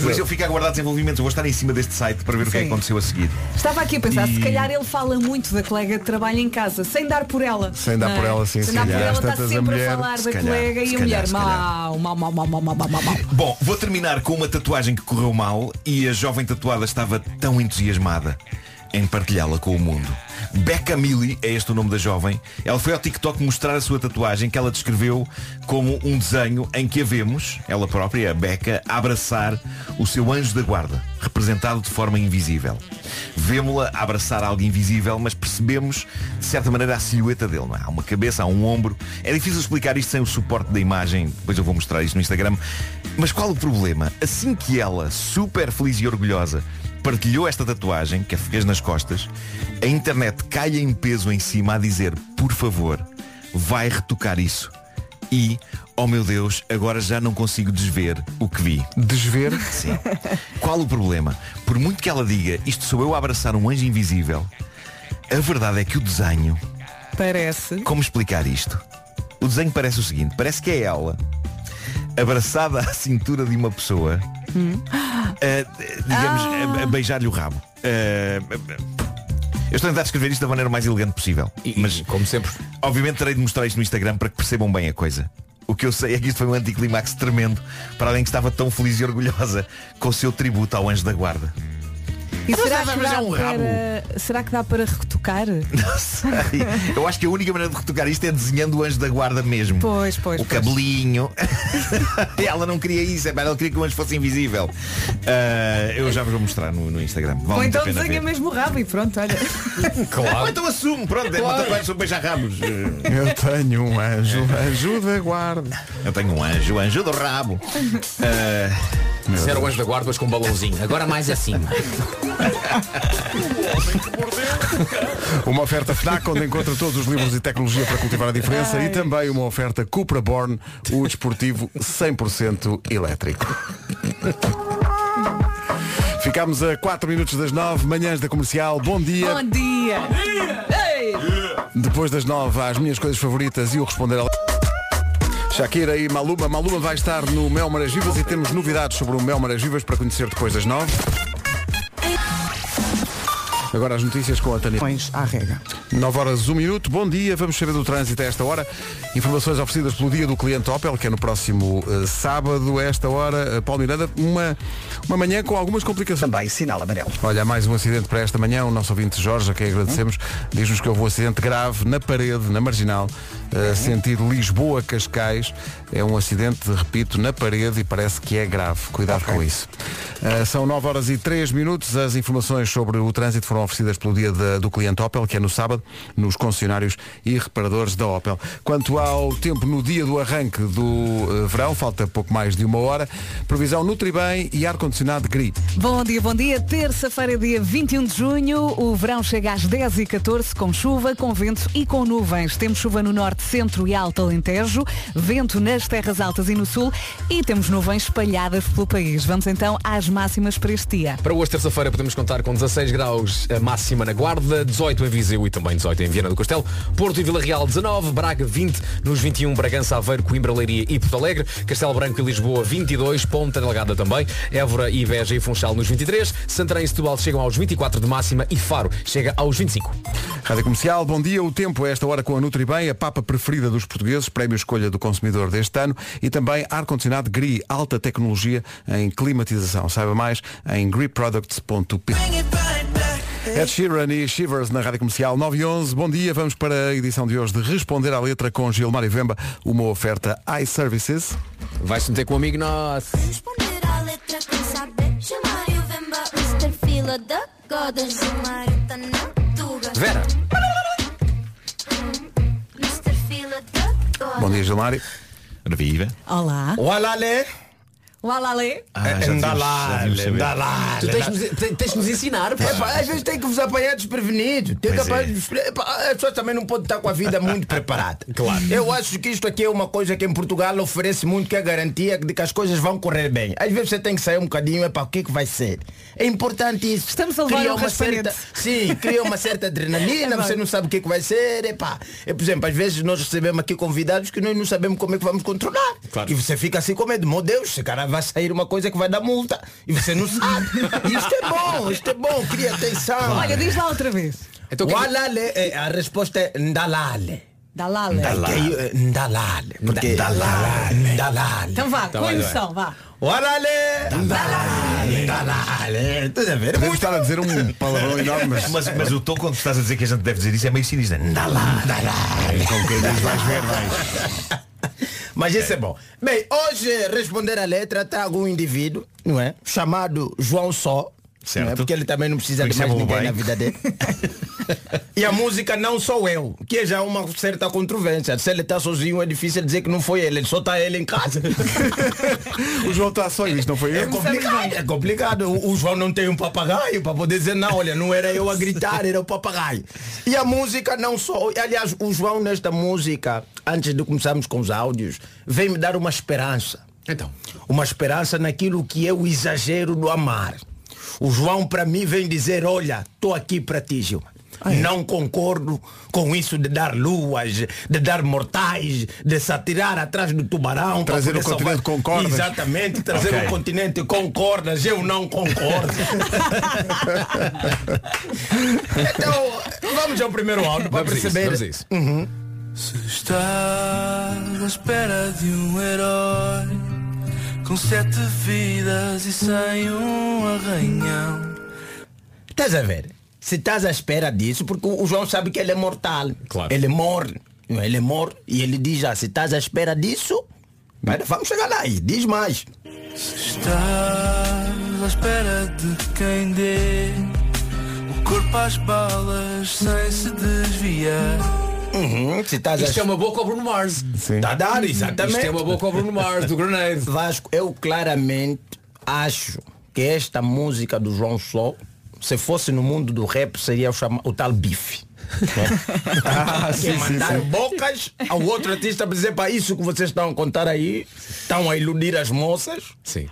Por isso eu fico a aguardar desenvolvimentos. Eu vou estar em cima deste site para ver o que é que Sim. aconteceu a seguir. Estava aqui a pensar, E- se calhar ele fala muito da colega de trabalho em casa, sem dar por ela. Sem dar não por é? ela, sim, Sem se dar por calhar. ela, Às está tantas a sempre mulher, a falar da calhar, colega e a mulher mau, mau, mau, mau, mau, mau, mau, mau. Bom, vou terminar com uma tatuagem que correu mal e a jovem tatuada estava tão entusiasmada em partilhá-la com o mundo. Becca Millie é este o nome da jovem. Ela foi ao TikTok mostrar a sua tatuagem que ela descreveu como um desenho em que a vemos, ela própria, a Becca, abraçar o seu anjo da guarda, representado de forma invisível. Vemo-la abraçar algo invisível, mas percebemos, de certa maneira, a silhueta dele. Não é? Há uma cabeça, há um ombro. É difícil explicar isto sem o suporte da imagem. Depois eu vou mostrar isto no Instagram. Mas qual o problema? Assim que ela, super feliz e orgulhosa, partilhou esta tatuagem, que a fez nas costas, a internet cai em peso em cima a dizer, por favor, vai retocar isso. E, oh meu Deus, agora já não consigo desver o que vi. Desver. Sim. Qual o problema? Por muito que ela diga, isto sou eu a abraçar um anjo invisível, a verdade é que o desenho, Parece. como explicar isto? O desenho parece o seguinte, parece que é ela abraçada à cintura de uma pessoa, a, digamos, a- a, beijar-lhe o rabo. A- eu estou a tentar descrever isto da maneira mais elegante possível. E, mas mas, como sempre, Obviamente terei de mostrar isto no Instagram para que percebam bem a coisa. O que eu sei é que isto foi um anticlimax tremendo para alguém que estava tão feliz e orgulhosa com o seu tributo ao anjo da guarda. E será que, beijar dá um rabo? para... será que dá para retocar? Não sei. Eu acho que a única maneira de retocar isto é desenhando o anjo da guarda mesmo. Pois, pois, O pois. cabelinho. ela não queria isso, é ela queria que o anjo fosse invisível. Ah, eu já vos vou mostrar no, no Instagram. Vale Ou muito então desenha ver. mesmo o rabo e pronto, olha. Ou claro. então assume, pronto, é uma tatuagem sobre beijar rabos. Eu tenho um anjo, anjo da guarda. Eu tenho um anjo, anjo do rabo. Ah, Zero anjo da guarda, mas com um balãozinho. Agora mais Uma oferta FNAC onde encontra todos os livros e tecnologia para cultivar a diferença e também uma oferta Cupra Born, o desportivo 100% elétrico. Ficámos a 4 minutos das 9, manhãs da comercial. Bom dia. Bom dia! Ei! Depois das 9, as minhas coisas favoritas e o responder a. Shakira e Maluma. Maluma vai estar no Mel Maras Vivas e temos novidades sobre o Mel Maras Vivas para conhecer depois das 9. Agora as notícias com a Tânia. à rega. 9 horas 1 minuto, bom dia, vamos saber do trânsito a esta hora. Informações oferecidas pelo dia do cliente Opel, que é no próximo eh, sábado, a esta hora, uh, Paulo Miranda, uma, uma manhã com algumas complicações. Também sinal amarelo. Olha, mais um acidente para esta manhã, o nosso ouvinte Jorge, a quem agradecemos, diz-nos que houve um acidente grave na parede, na marginal, uh, sentido Lisboa-Cascais. É um acidente, repito, na parede e parece que é grave. Cuidado com isso. Uh, são 9 horas e 3 minutos. As informações sobre o trânsito foram oferecidas pelo dia da- do cliente Opel, que é no sábado, nos concessionários e reparadores da Opel. Quanto ao tempo no dia do arranque do uh, verão, falta pouco mais de uma hora, previsão Nutribem e ar-condicionado GRI. Bom dia, bom dia. Terça-feira, dia 21 de junho. O verão chega às 10h14 com chuva, com vento e com nuvens. Temos chuva no norte, centro e alto Alentejo, vento nas terras altas e no sul e temos nuvens espalhadas pelo país. Vamos então às máximas para este dia. Para hoje, terça-feira, podemos contar com 16 graus a máxima na Guarda, 18 em Viseu e também 18 em Viana do Castelo, Porto e Vila Real 19, Braga 20, nos 21 Bragança, Aveiro, Coimbra, Leiria e Porto Alegre, Castelo Branco e Lisboa 22, Ponta Delgada também, Évora e Beja e Funchal nos 23, Santarém e Setúbal chegam aos 24 de máxima e Faro chega aos 25. Rádio Comercial, bom dia. O tempo a esta hora com a Nutribem, a papa preferida dos portugueses, prémio escolha do consumidor deste ano e também ar-condicionado GRI, alta tecnologia em climatização. Saiba mais em griproducts.p. Ed Sheeran e Shivers na Rádio Comercial 9 e 11. Bom dia, vamos para a edição de hoje de Responder à Letra com Gilmar e Vemba, uma oferta iServices. Vai-se meter com um amigo nosso. Responder à letra quem saber Chamar e Vemba Mr. Fila da Goda Gilmar Tuga Vera. Bom dia, Gilmário. Ora viva. Olá. Olá, Olá, já devíamos saber. Tu tens, de nos- te- tens de nos ensinar. pá. É, pá, às vezes tem que vos apanhar desprevenido. Tem que Pois apanhar é. despre- pá, As pessoas também não podem estar com a vida muito preparada. Claro. Eu acho que isto aqui é uma coisa que em Portugal oferece muito, que é a garantia de que as coisas vão correr bem. Às vezes você tem que sair um bocadinho, é para o que, é que vai ser. É importante isso. Estamos a levar Cria um uma certa, Sim, cria uma certa adrenalina, É você não sabe o que, é que vai ser. Epá. É, por exemplo, às vezes nós recebemos aqui convidados que nós não sabemos como é que vamos controlar. Claro. E você fica assim com medo, meu Deus, esse cara vai sair uma coisa que vai dar multa. E você não sabe. Isto é bom, isto é bom, cria atenção. Olha, diz lá outra vez. Então, o que eh, a resposta é ndalale. Dalale. Que, eh, Ndalale. Porque ndalale. Ndalale. Então vá, com vai, emoção, vá. Walale. Ndalale. Ndalale. Estás a ver? Deve estar a dizer um palavrão enorme, mas Mas, mas o tom quando estás a dizer que a gente deve dizer isso é meio sinistro. Ndalá. com quem diz vais ver, vais. Mas isso é bom. Bem, hoje responder a letra está algum indivíduo, não é? Chamado João Só. Certo. não é? Porque ele também não precisa de mais ninguém bem. na vida dele. e a música Não Sou Eu, que é já uma certa controvérsia. Se ele está sozinho é difícil dizer que não foi ele, ele só está ele em casa. O João está só isto, não foi É ele? complicado, é complicado. O, o João não tem um papagaio para poder dizer não, olha, não era eu a gritar, era o papagaio. E a música não só. Aliás, o João nesta música, antes de começarmos com os áudios, vem me dar uma esperança. Então. Uma esperança naquilo que é o exagero do amar. O João para mim vem dizer, olha, estou aqui para ti, Gilma. Não concordo com isso de dar luas, de dar mortais, de se atirar atrás do tubarão. Trazer o continente salvar- com cordas. Exatamente, trazer Ok. o continente com cordas, eu não concordo. então, vamos ao primeiro áudio para isso, perceber. a isso. Se estás à espera de um herói com sete vidas e sem um arranhão. Estás a ver? Se estás à espera disso, porque o João sabe que ele é mortal. Claro. Ele morre. Ele morre e ele diz já, se estás à espera disso, Pera, vamos chegar lá aí, diz mais. Se estás à espera de quem dê o corpo às balas sem se desviar. Uhum, se estás Isto a é uma boca ao Bruno Mars. Sim. Tá a dar, exatamente. Isto é uma boca ao Bruno Mars, do Grenade. Vasco, eu claramente acho que esta música do João Só, se fosse no mundo do rap, seria o, chama, o tal bife. Ah, que sim, sim, mandar sim. bocas ao outro artista para dizer para isso que vocês estão a contar aí, estão a iludir as moças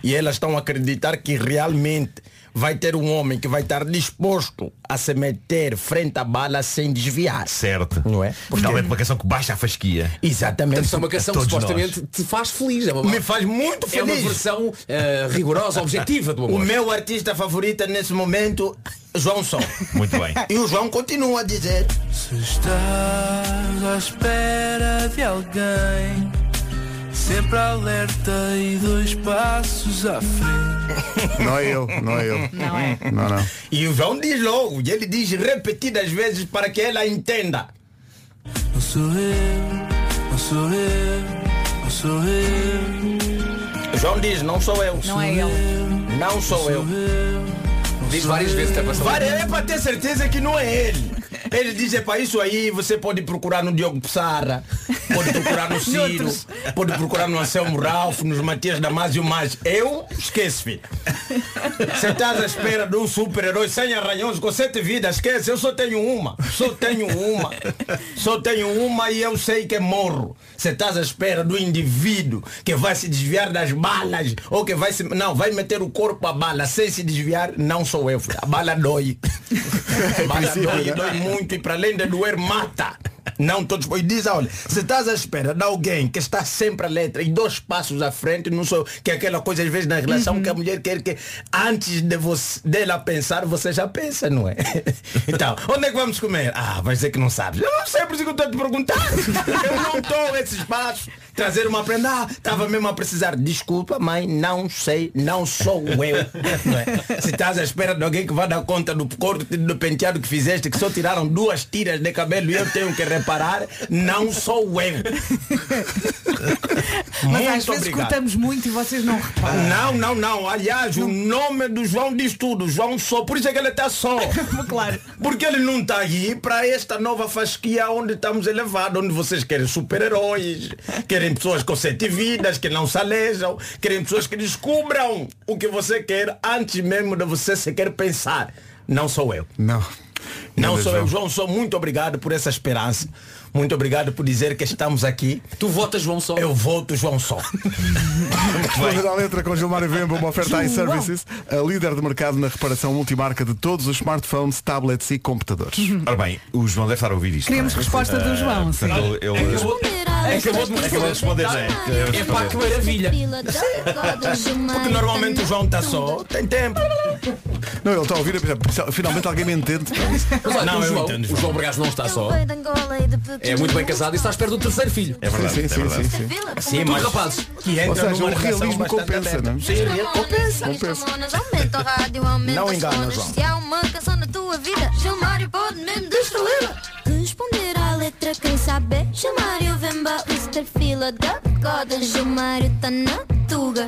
e elas estão a acreditar que realmente vai ter um homem que vai estar disposto a se meter frente à bala sem desviar. Certo. Não é? Finalmente uma canção que baixa a fasquia. Exatamente. Portanto, é uma canção que supostamente te faz feliz. É uma, Me faz muito É uma feliz. versão eh, rigorosa, objetiva do O amor. meu artista favorito nesse momento, João Som. Muito bem. E o João continua a dizer. Se estás à espera de alguém, sempre alerta e dois passos à frente. Não é ele, não é ele. Não é? Não, não. E o João diz logo, e ele diz repetidas vezes para que ela entenda. Não sou eu, não sou eu, não sou eu. O João diz, não sou eu. Não é ele. Não sou eu. Diz várias vezes até passar. Várias, é para ter certeza que não é ele. Ele diz, é para isso aí, você pode procurar no Diogo Pissarra, pode procurar no Ciro, pode procurar no Anselmo Ralph, nos Matias Damasio, mas eu esquece, filho. Você estás à espera de um super-herói sem arranhões, com sete vidas, esquece, eu só tenho uma. Só tenho uma. Só tenho uma e eu sei que morro. Você estás à espera do indivíduo que vai se desviar das balas ou que vai se. Não, vai meter o corpo à bala sem se desviar, não sou eu. filho. A bala dói. A bala princípio, dói, né? dói muito e para além de doer, mata. Não todos. E diz, olha, se estás à espera de alguém que está sempre a letra e dois passos à frente, não sou. Que é aquela coisa às vezes na relação que a mulher quer que antes de você, dela pensar, você já pensa, não é? Então, onde é que vamos comer? Ah, vai dizer que não sabes. Eu não sei, por isso que eu estou a te perguntar. Eu não estou esses passos. Trazer uma prenda, ah, estava mesmo a precisar. Desculpa, mãe, não sei, não sou eu. Não é? Se estás à espera de alguém que vai dar conta do corte do penteado que fizeste, que só tiraram duas tiras de cabelo e eu tenho que reparar, não sou eu. Mas às Muito vezes obrigado. cortamos muito e vocês não reparam. Não, não, não. Aliás, o nome do João diz tudo. João só. Por isso é que ele está só. claro. Porque ele não está aí para esta nova fasquia onde estamos elevados, onde vocês querem super-heróis, querem pessoas com sete vidas, que não se alejam, querem pessoas que descubram o que você quer antes mesmo de você sequer pensar. Não sou eu. Não. Não sou eu, João. Sou muito obrigado por essa esperança. Muito obrigado por dizer que estamos aqui. Tu votas João Só? Eu voto João Só. Vamos da letra com Gilmar Vemba, uma oferta iServices, a líder de mercado na reparação multimarca de todos os smartphones, tablets e computadores. Ora bem, o João deve estar a ouvir isto. Queremos é? resposta do Ah, João, sim. portanto, ele, ele- Acabou de me Acabou de responder, não é? É pá, que maravilha. Porque normalmente o João está só. Tem tempo. Não, ele está a ouvir a pensar, finalmente alguém me entende. Mas olha, Não, o, eu João, entendo, o João. Bergaz não está só. É muito bem casado e está à espera do terceiro filho. É verdade, Sim, sim, é verdade. sim, sim. Mas rapazes. que entra Ou seja, o realismo compensa, não é? Sim, compensa. Aumenta Não engana. João. Se há uma canção na tua vida, Gilmário pode mesmo destruí-la. Responder à letra, quem sabe? Gilmário Vemba, Mr. Fila da Goda. Gilmário tá na tuga.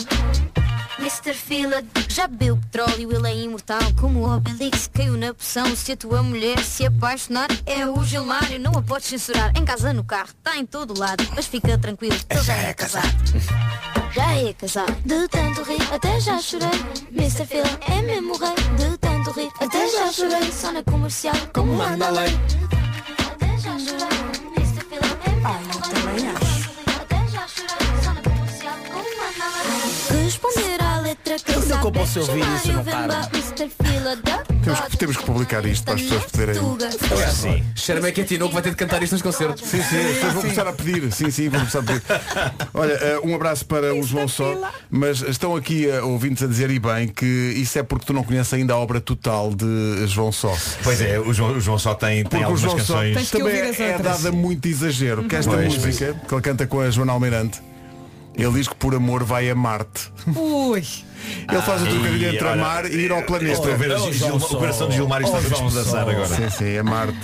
Mr. Fila já bebeu petróleo, ele é imortal Como o Obelix caiu na poção Se a tua mulher se apaixonar É o Gilmário, não a podes censurar Em casa, no carro, está em todo lado Mas fica tranquilo, ele já é casado Já é casado De tanto rir, até já chorei Mr. Fila é mesmo rei De tanto rir, até já chorei Só na comercial, como manda a lei Até já chorei Mr. Onde é que eu posso ouvir isso no carro? Temos, que- temos que publicar isto para as pessoas poderem. Sim. Cheira-me que é que vai ter de cantar isto nos concertos. Sim, sim, as pessoas vão começar a pedir. Sim, sim, vão começar a pedir. Olha, eh, um abraço para o João Só, mas estão aqui eh, ouvintes a dizer e bem que isso é porque tu não conheces ainda a obra total de João Só. Pois é, o João, o João só tem, tem algumas João Só canções. Tens que também ouvir as é dada muito exagero, que esta Pois, música que ele canta com a Joana Almeirante, ele diz que por amor vai a Marte. Ui. Ele faz o trocadilho entre amar e ir ao planeta. Estou a ver o, João o Só. coração de Gilmar está a Só. agora. Sim, sim, é Marte.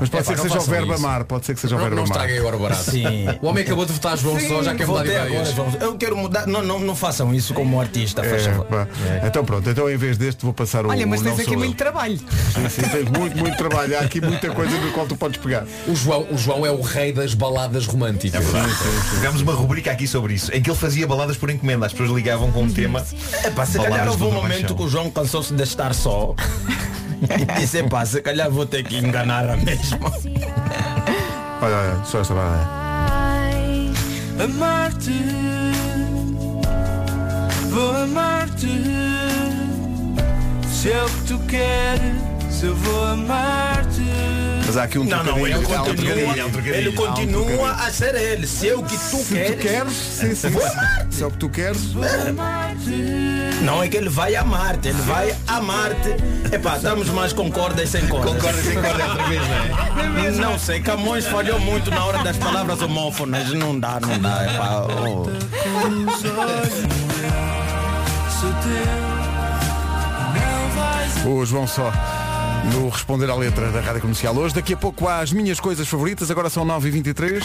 Mas pode ser Epá, que não seja o verbo amar, pode ser que seja o Não, verbo não amar. estraguem agora o barato. Sim. O homem acabou de votar João Só, já quer mudar ideias. Eu quero mudar. Não, não, não façam isso como artista, faz É, favor. pá. Então pronto, então em vez deste vou passar o Olha, mas tens Não aqui muito trabalho. Sim, sim, tens muito, muito trabalho. Há aqui muita coisa do qual tu podes pegar. O João, o João é o rei das baladas românticas. Tivemos uma rubrica aqui sobre isso, em que ele fazia baladas por encomenda. As pessoas ligavam com um tema. Epá, se calhar houve um momento Paixão. que o João cansou-se de estar só. E disse, epá, se calhar vou ter que enganar a mesma. Olha, olha, só esta barra. Amar-te Vou amar-te Se é o que tu queres Eu vou amar-te Mas há aqui um Não, não, ele Há um continua, trocadilho, há um trocadilho. ele continua a ser ele. Se é o que tu Se tu queres, queres, sim, sim. Se é o que tu queres. Não é que ele vai amar-te, ele vai amar-te. Epá, estamos mais com cordas sem cordas. Concorda sem corda outra vez, não é? Não sei, Camões falhou muito na hora das palavras homófonas. Não dá, não dá. Epá, oh. O João Só no Responder à Letra da Rádio Comercial hoje. Daqui a pouco há as minhas coisas favoritas, agora são 9h23.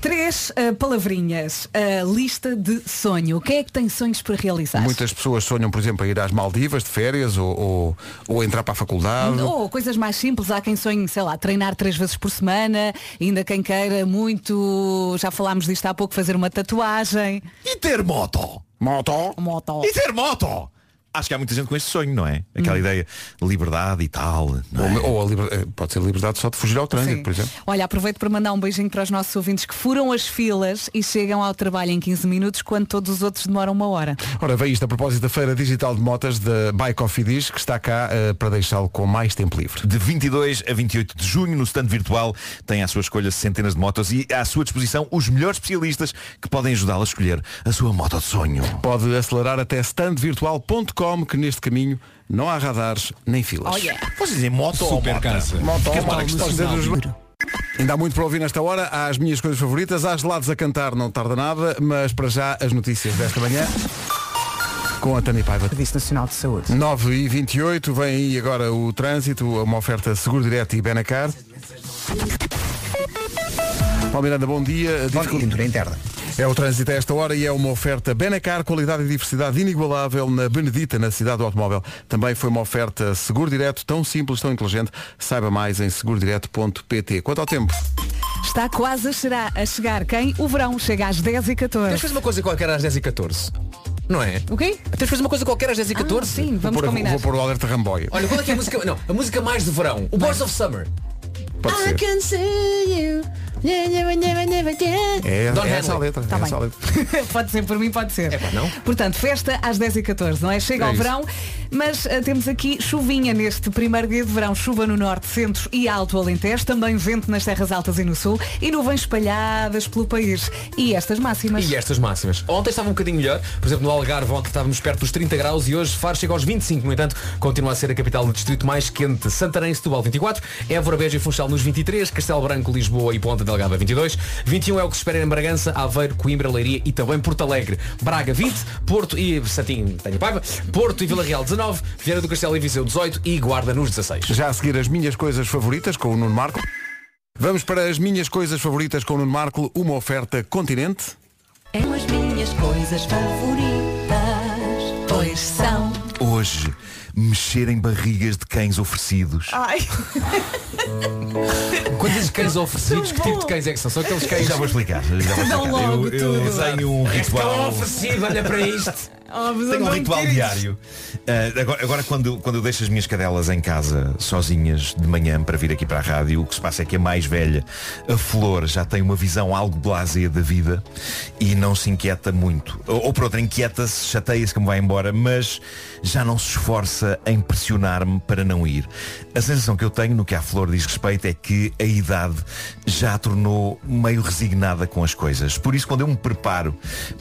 Três ah, palavrinhas. A lista de sonho. Quem é que tem sonhos para realizar? Muitas pessoas sonham, por exemplo, a ir às Maldivas de férias ou, ou, ou entrar para a faculdade. Ou coisas mais simples, há quem sonhe, sei lá, treinar três vezes por semana, ainda quem queira muito, já falámos disto há pouco, fazer uma tatuagem. E ter moto? Moto? Moto. E ter moto? Acho que há muita gente com esse sonho, não é? Aquela ideia de liberdade e tal. não é? Ou, ou a liber- eh, pode ser liberdade só de fugir ao trânsito, Sim. por exemplo. Olha, aproveito para mandar um beijinho para os nossos ouvintes que furam as filas e chegam ao trabalho em 15 minutos quando todos os outros demoram uma hora. Ora, veio isto a propósito da Feira Digital de Motas da Bike Off Diz, que está cá eh, para deixá-lo com mais tempo livre. De 22 a 28 de junho, no stand virtual, tem à sua escolha centenas de motos e à sua disposição os melhores especialistas que podem ajudá-lo a escolher a sua moto de sonho. Pode acelerar até standvirtual.com, que neste caminho não há radares nem filas. Oh yeah. Vocês dizem moto ou moto? Moto, moto. Ainda há muito para ouvir nesta hora. Há as minhas coisas favoritas. Há gelados a cantar, não tarda nada. Mas para já, as notícias desta manhã. Com a Tânia Paiva. Serviço Nacional de Saúde. 9 e 28 vem aí agora o trânsito, uma oferta Seguro Direto e Benacar. Paulo Miranda, bom dia. Bom dia, pintura interna. É o trânsito a esta hora e é uma oferta Benacar, qualidade e diversidade inigualável na Benedita, na cidade do automóvel. Também foi uma oferta Seguro Direto, tão simples, tão inteligente. Saiba mais em segurodireto.pt. Quanto ao tempo, Está quase a chegar, a chegar quem? O verão chega às 10 e 14 Tens de fazer uma coisa qualquer às 10 e 14 Não é? O quê? Tens de fazer uma coisa qualquer às 10 e 14 Ah, sim, vamos vou, pôr, combinar. vou pôr o alerta Ramboia. Olha, qual é que é a música? Não, a música mais de verão. O Boys of Summer. Pode ser. É, Don é essa a letra. Tá é bem. essa a letra. pode ser, por mim pode ser. É pá, não? Portanto, festa às 10 e 14 não é? Chega É ao isso. verão, mas ah, temos aqui chuvinha neste primeiro dia de verão. Chuva no norte, centro e alto Alentejo. Também vento nas terras altas e no sul. E nuvens espalhadas pelo país. E estas máximas. E estas máximas. Ontem estava um bocadinho melhor. Por exemplo, no Algarve ontem estávamos perto dos 30 graus e hoje Faro chega aos 25. No entanto, continua a ser a capital do distrito mais quente. Santarém, Setúbal 24, Évora, Beja e Funchal nos 23, Castelo Branco, Lisboa e Ponta Delgada 22. 21 é o que se espera em Bragança, Aveiro, Coimbra, Leiria e também Porto Alegre. Braga 20, Porto e Santinho, tenho paiva, Porto e Vila Real 19, Vieira do Castelo e Viseu 18 e Guarda nos 16. Já a seguir as minhas coisas favoritas com o Nuno Marco. Vamos para as minhas coisas favoritas com o Nuno Marco, uma oferta continente. É as minhas coisas favoritas. Pois são. Hoje, mexer em barrigas de cães oferecidos. Ai, Quando dizes cães oferecidos, que tipo de cães é que são? São aqueles cães... Já vou explicar. Já vou explicar. logo eu, eu tudo. tenho um ritual. oferecido, olha para isto. Oh, Tenho um ritual diário. Ah, agora, agora quando, quando eu deixo as minhas cadelas em casa sozinhas de manhã para vir aqui para a rádio, o que se passa é que a mais velha, a Flor, já tem uma visão algo blasé da vida e não se inquieta muito. Ou, ou por outra, inquieta-se, chateia-se que me vai embora, mas já não se esforça em pressionar-me para não ir. A sensação que eu tenho no que à Flor diz respeito é que a idade já a tornou meio resignada com as coisas. Por isso, quando eu me preparo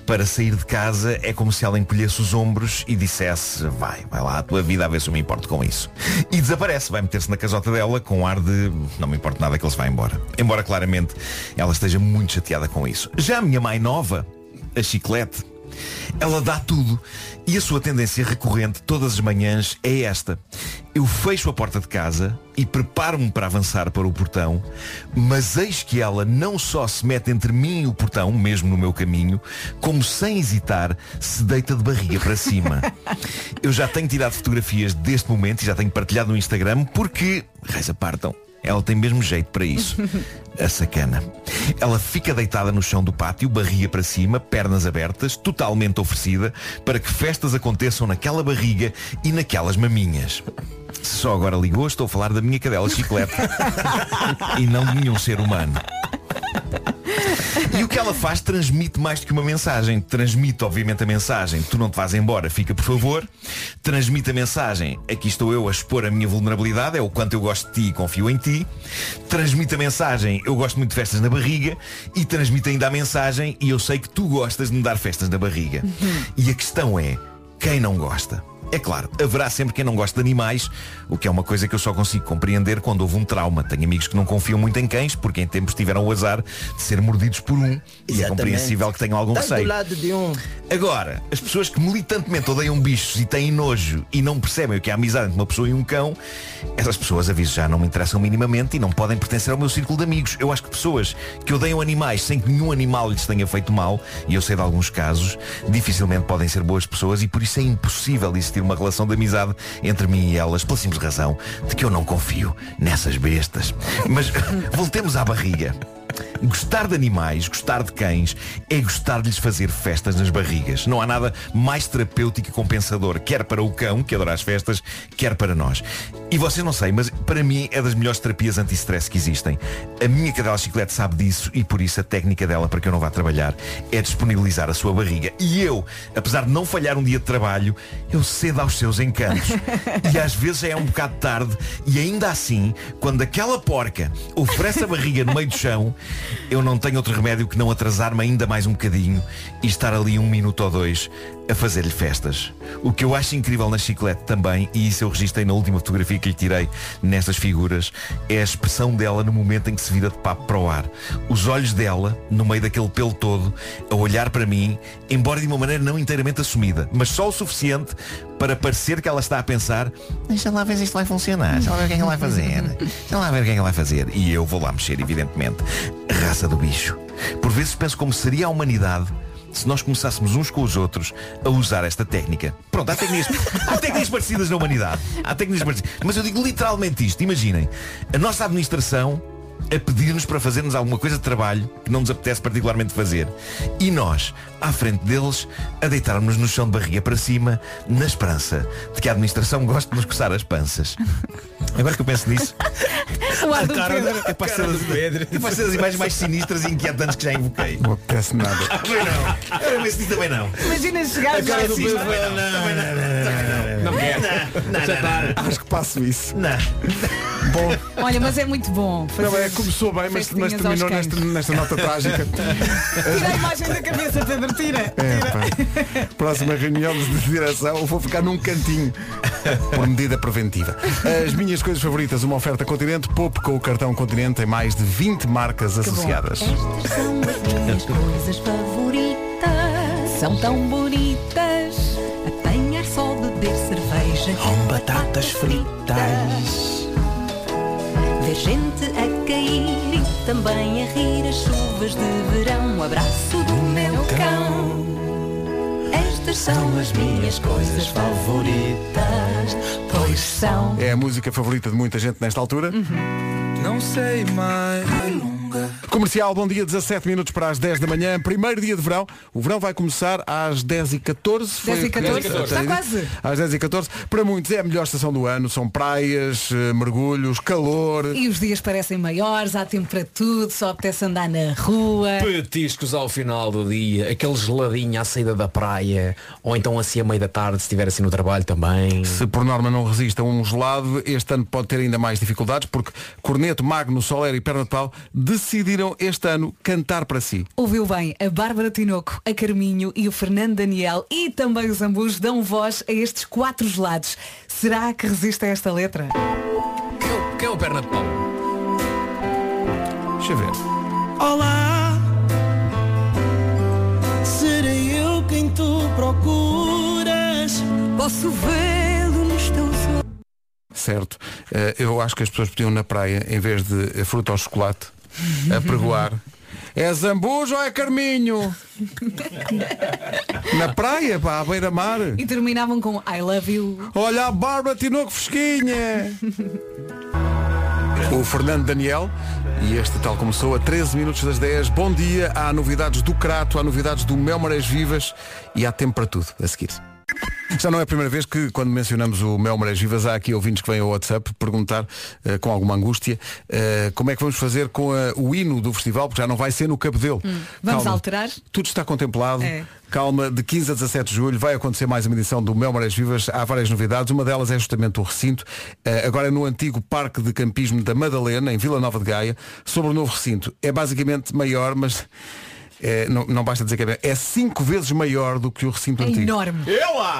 para sair de casa, é como se ela encolhesse os ombros e dissesse vai, vai lá, a tua vida a ver se eu me importo com isso. E desaparece, vai meter-se na casota dela com ar de não me importa nada que ele se vá embora. Embora claramente ela esteja muito chateada com isso. Já a minha mãe nova, a chiclete, ela dá tudo. E a sua tendência recorrente todas as manhãs é esta. Eu fecho a porta de casa e preparo-me para avançar para o portão, mas eis que ela não só se mete entre mim e o portão, mesmo no meu caminho, como sem hesitar se deita de barriga para cima. Eu já tenho tirado fotografias deste momento e já tenho partilhado no Instagram porque, raiz apartam, Ela tem mesmo jeito para isso. A sacana. Ela fica deitada no chão do pátio, barriga para cima, pernas abertas, totalmente oferecida, para que festas aconteçam naquela barriga e naquelas maminhas. Se só agora ligou, estou a falar da minha cadela chiclete e não de nenhum ser humano. E o que ela faz transmite mais do que uma mensagem. Transmite, obviamente, a mensagem. Tu não te vais embora, fica por favor. Transmite a mensagem. Aqui estou eu a expor a minha vulnerabilidade, é o quanto eu gosto de ti e confio em ti. Transmite a mensagem, eu gosto muito de festas na barriga. E transmite ainda a mensagem, e eu sei que tu gostas de me dar festas na barriga. E a questão é, quem não gosta? É claro, haverá sempre quem não gosta de animais, o que é uma coisa que eu só consigo compreender quando houve um trauma. Tenho amigos que não confiam muito em cães, porque em tempos tiveram o azar de ser mordidos por um. E é compreensível que tenham algum Estás do receio. lado de um. Agora, as pessoas que militantemente odeiam bichos e têm nojo e não percebem o que é a amizade entre uma pessoa e um cão, essas pessoas, aviso já, não me interessam minimamente e não podem pertencer ao meu círculo de amigos. Eu acho que pessoas que odeiam animais sem que nenhum animal lhes tenha feito mal, e eu sei de alguns casos, dificilmente podem ser boas pessoas e por isso é impossível existir uma relação de amizade entre mim e elas, pela simples razão de que eu não confio nessas bestas. Mas voltemos à barriga. Gostar de animais, gostar de cães, é gostar de lhes fazer festas nas barrigas. Não há nada mais terapêutico e compensador, quer para o cão, que adora as festas, quer para nós. E vocês não sei, mas para mim é das melhores terapias anti-stress que existem. A minha cadela chiclete sabe disso e por isso a técnica dela para que eu não vá trabalhar é disponibilizar a sua barriga. E eu, apesar de não falhar um dia de trabalho, eu cedo aos seus encantos. E às vezes é um bocado tarde e ainda assim, quando aquela porca oferece a barriga no meio do chão, eu não tenho outro remédio que não atrasar-me ainda mais um bocadinho e estar ali um minuto ou dois a fazer-lhe festas. O que eu acho incrível na chiclete também, e isso eu registrei na última fotografia que lhe tirei nestas figuras, é a expressão dela no momento em que se vira de papo para o ar. Os olhos dela, no meio daquele pelo todo, a olhar para mim, embora de uma maneira não inteiramente assumida, mas só o suficiente para parecer que ela está a pensar Deixa lá ver se isto vai funcionar, deixa lá ver o que é que ela vai fazer. Deixa lá ver o que é que ela vai fazer. E eu vou lá mexer, evidentemente. Raça do bicho. Por vezes penso como seria a humanidade se nós começássemos uns com os outros a usar esta técnica. Pronto, há técnicas, há técnicas parecidas na humanidade. Há técnicas parecidas. Mas eu digo literalmente isto. Imaginem, a nossa administração a pedir-nos para fazermos alguma coisa de trabalho que não nos apetece particularmente fazer. E nós, à frente deles, a deitarmos no chão de barriga para cima, na esperança de que a administração goste de nos coçar as panças. Agora que eu penso nisso, O ar do cara Pedro. é para ser as, é para ser as imagens mais sinistras e inquietantes que já invoquei. Não apetece nada. Também não. Eu penso nisso também não. Imagina chegar A cara do. Pedro também não. Também não. Também não. Não quero. Não, não. Acho que passo isso. Não. Bom, Olha, mas é muito bom. não, é, começou bem, mas, mas terminou nesta, nesta nota trágica. Tira a imagem da cabeça, Pedro, tira. É. Próxima reunião de direção, eu vou ficar num cantinho por medida preventiva. As minhas coisas favoritas, uma oferta Continente, poupe com o cartão Continente em mais de 20 marcas associadas. Estas são as minhas coisas favoritas. São tão bonitas. Apanhar só, beber cerveja Com batatas fritas. Ver gente a cair e também a rir as chuvas de verão. O abraço do meu cão. Estas são as minhas coisas favoritas. Pois são. É a música favorita de muita gente nesta altura. Não sei mais. Comercial, bom dia, 17 minutos para as 10 da manhã, primeiro dia de verão. O verão vai começar às 10h14. 10 e 14? Está quase. Às 10h14. Para muitos é a melhor estação do ano. São praias, eh, mergulhos, calor. E os dias parecem maiores, há tempo para tudo, só apetece andar na rua. Petiscos ao final do dia, aquele geladinho à saída da praia, ou então assim a meio da tarde, se estiver assim no trabalho também. Se por norma não resiste a um gelado, este ano pode ter ainda mais dificuldades, porque Corneto, Magno, Soler e Perna de Pau decidiram este ano cantar para si. Ouviu bem, a Bárbara Tinoco, a Carminho e o Fernando Daniel e também os Ambus dão voz a estes quatro gelados. Será que resiste a esta letra? Quem é o- Quem é o perna de pau? Deixa eu ver. Olá, serei eu quem tu procuras. Posso vê-lo nos teus olhos. Certo. Eh, eu acho que as pessoas podiam na praia, em vez de eh, fruta ao chocolate, a pregoar. É Zambujo ou é Carminho? Na praia, pá, à beira-mar. E terminavam com I love you. Olha a Bárbara Tinoco fresquinha. O Fernando Daniel e este tal começou a 13 minutos das 10. Bom dia, há novidades do Crato, há novidades do Mel Marés Vivas e há tempo para tudo a seguir. Já não é a primeira vez que, quando mencionamos o Mel Marés Vivas, há aqui ouvintes que vêm ao WhatsApp perguntar, eh, com alguma angústia, eh, como é que vamos fazer com a- o hino do festival, porque já não vai ser no Cabedelo. Hum. Vamos Calma. alterar? Tudo está contemplado. É. Calma, de 15 a 17 de julho vai acontecer mais uma edição do Mel Marés Vivas. Há várias novidades. Uma delas é justamente o recinto. Eh, agora é no antigo Parque de Campismo da Madalena, em Vila Nova de Gaia, sobre o novo recinto. É basicamente maior, mas eh, não, não basta dizer que é maior. É cinco vezes maior do que o recinto É antigo. enorme.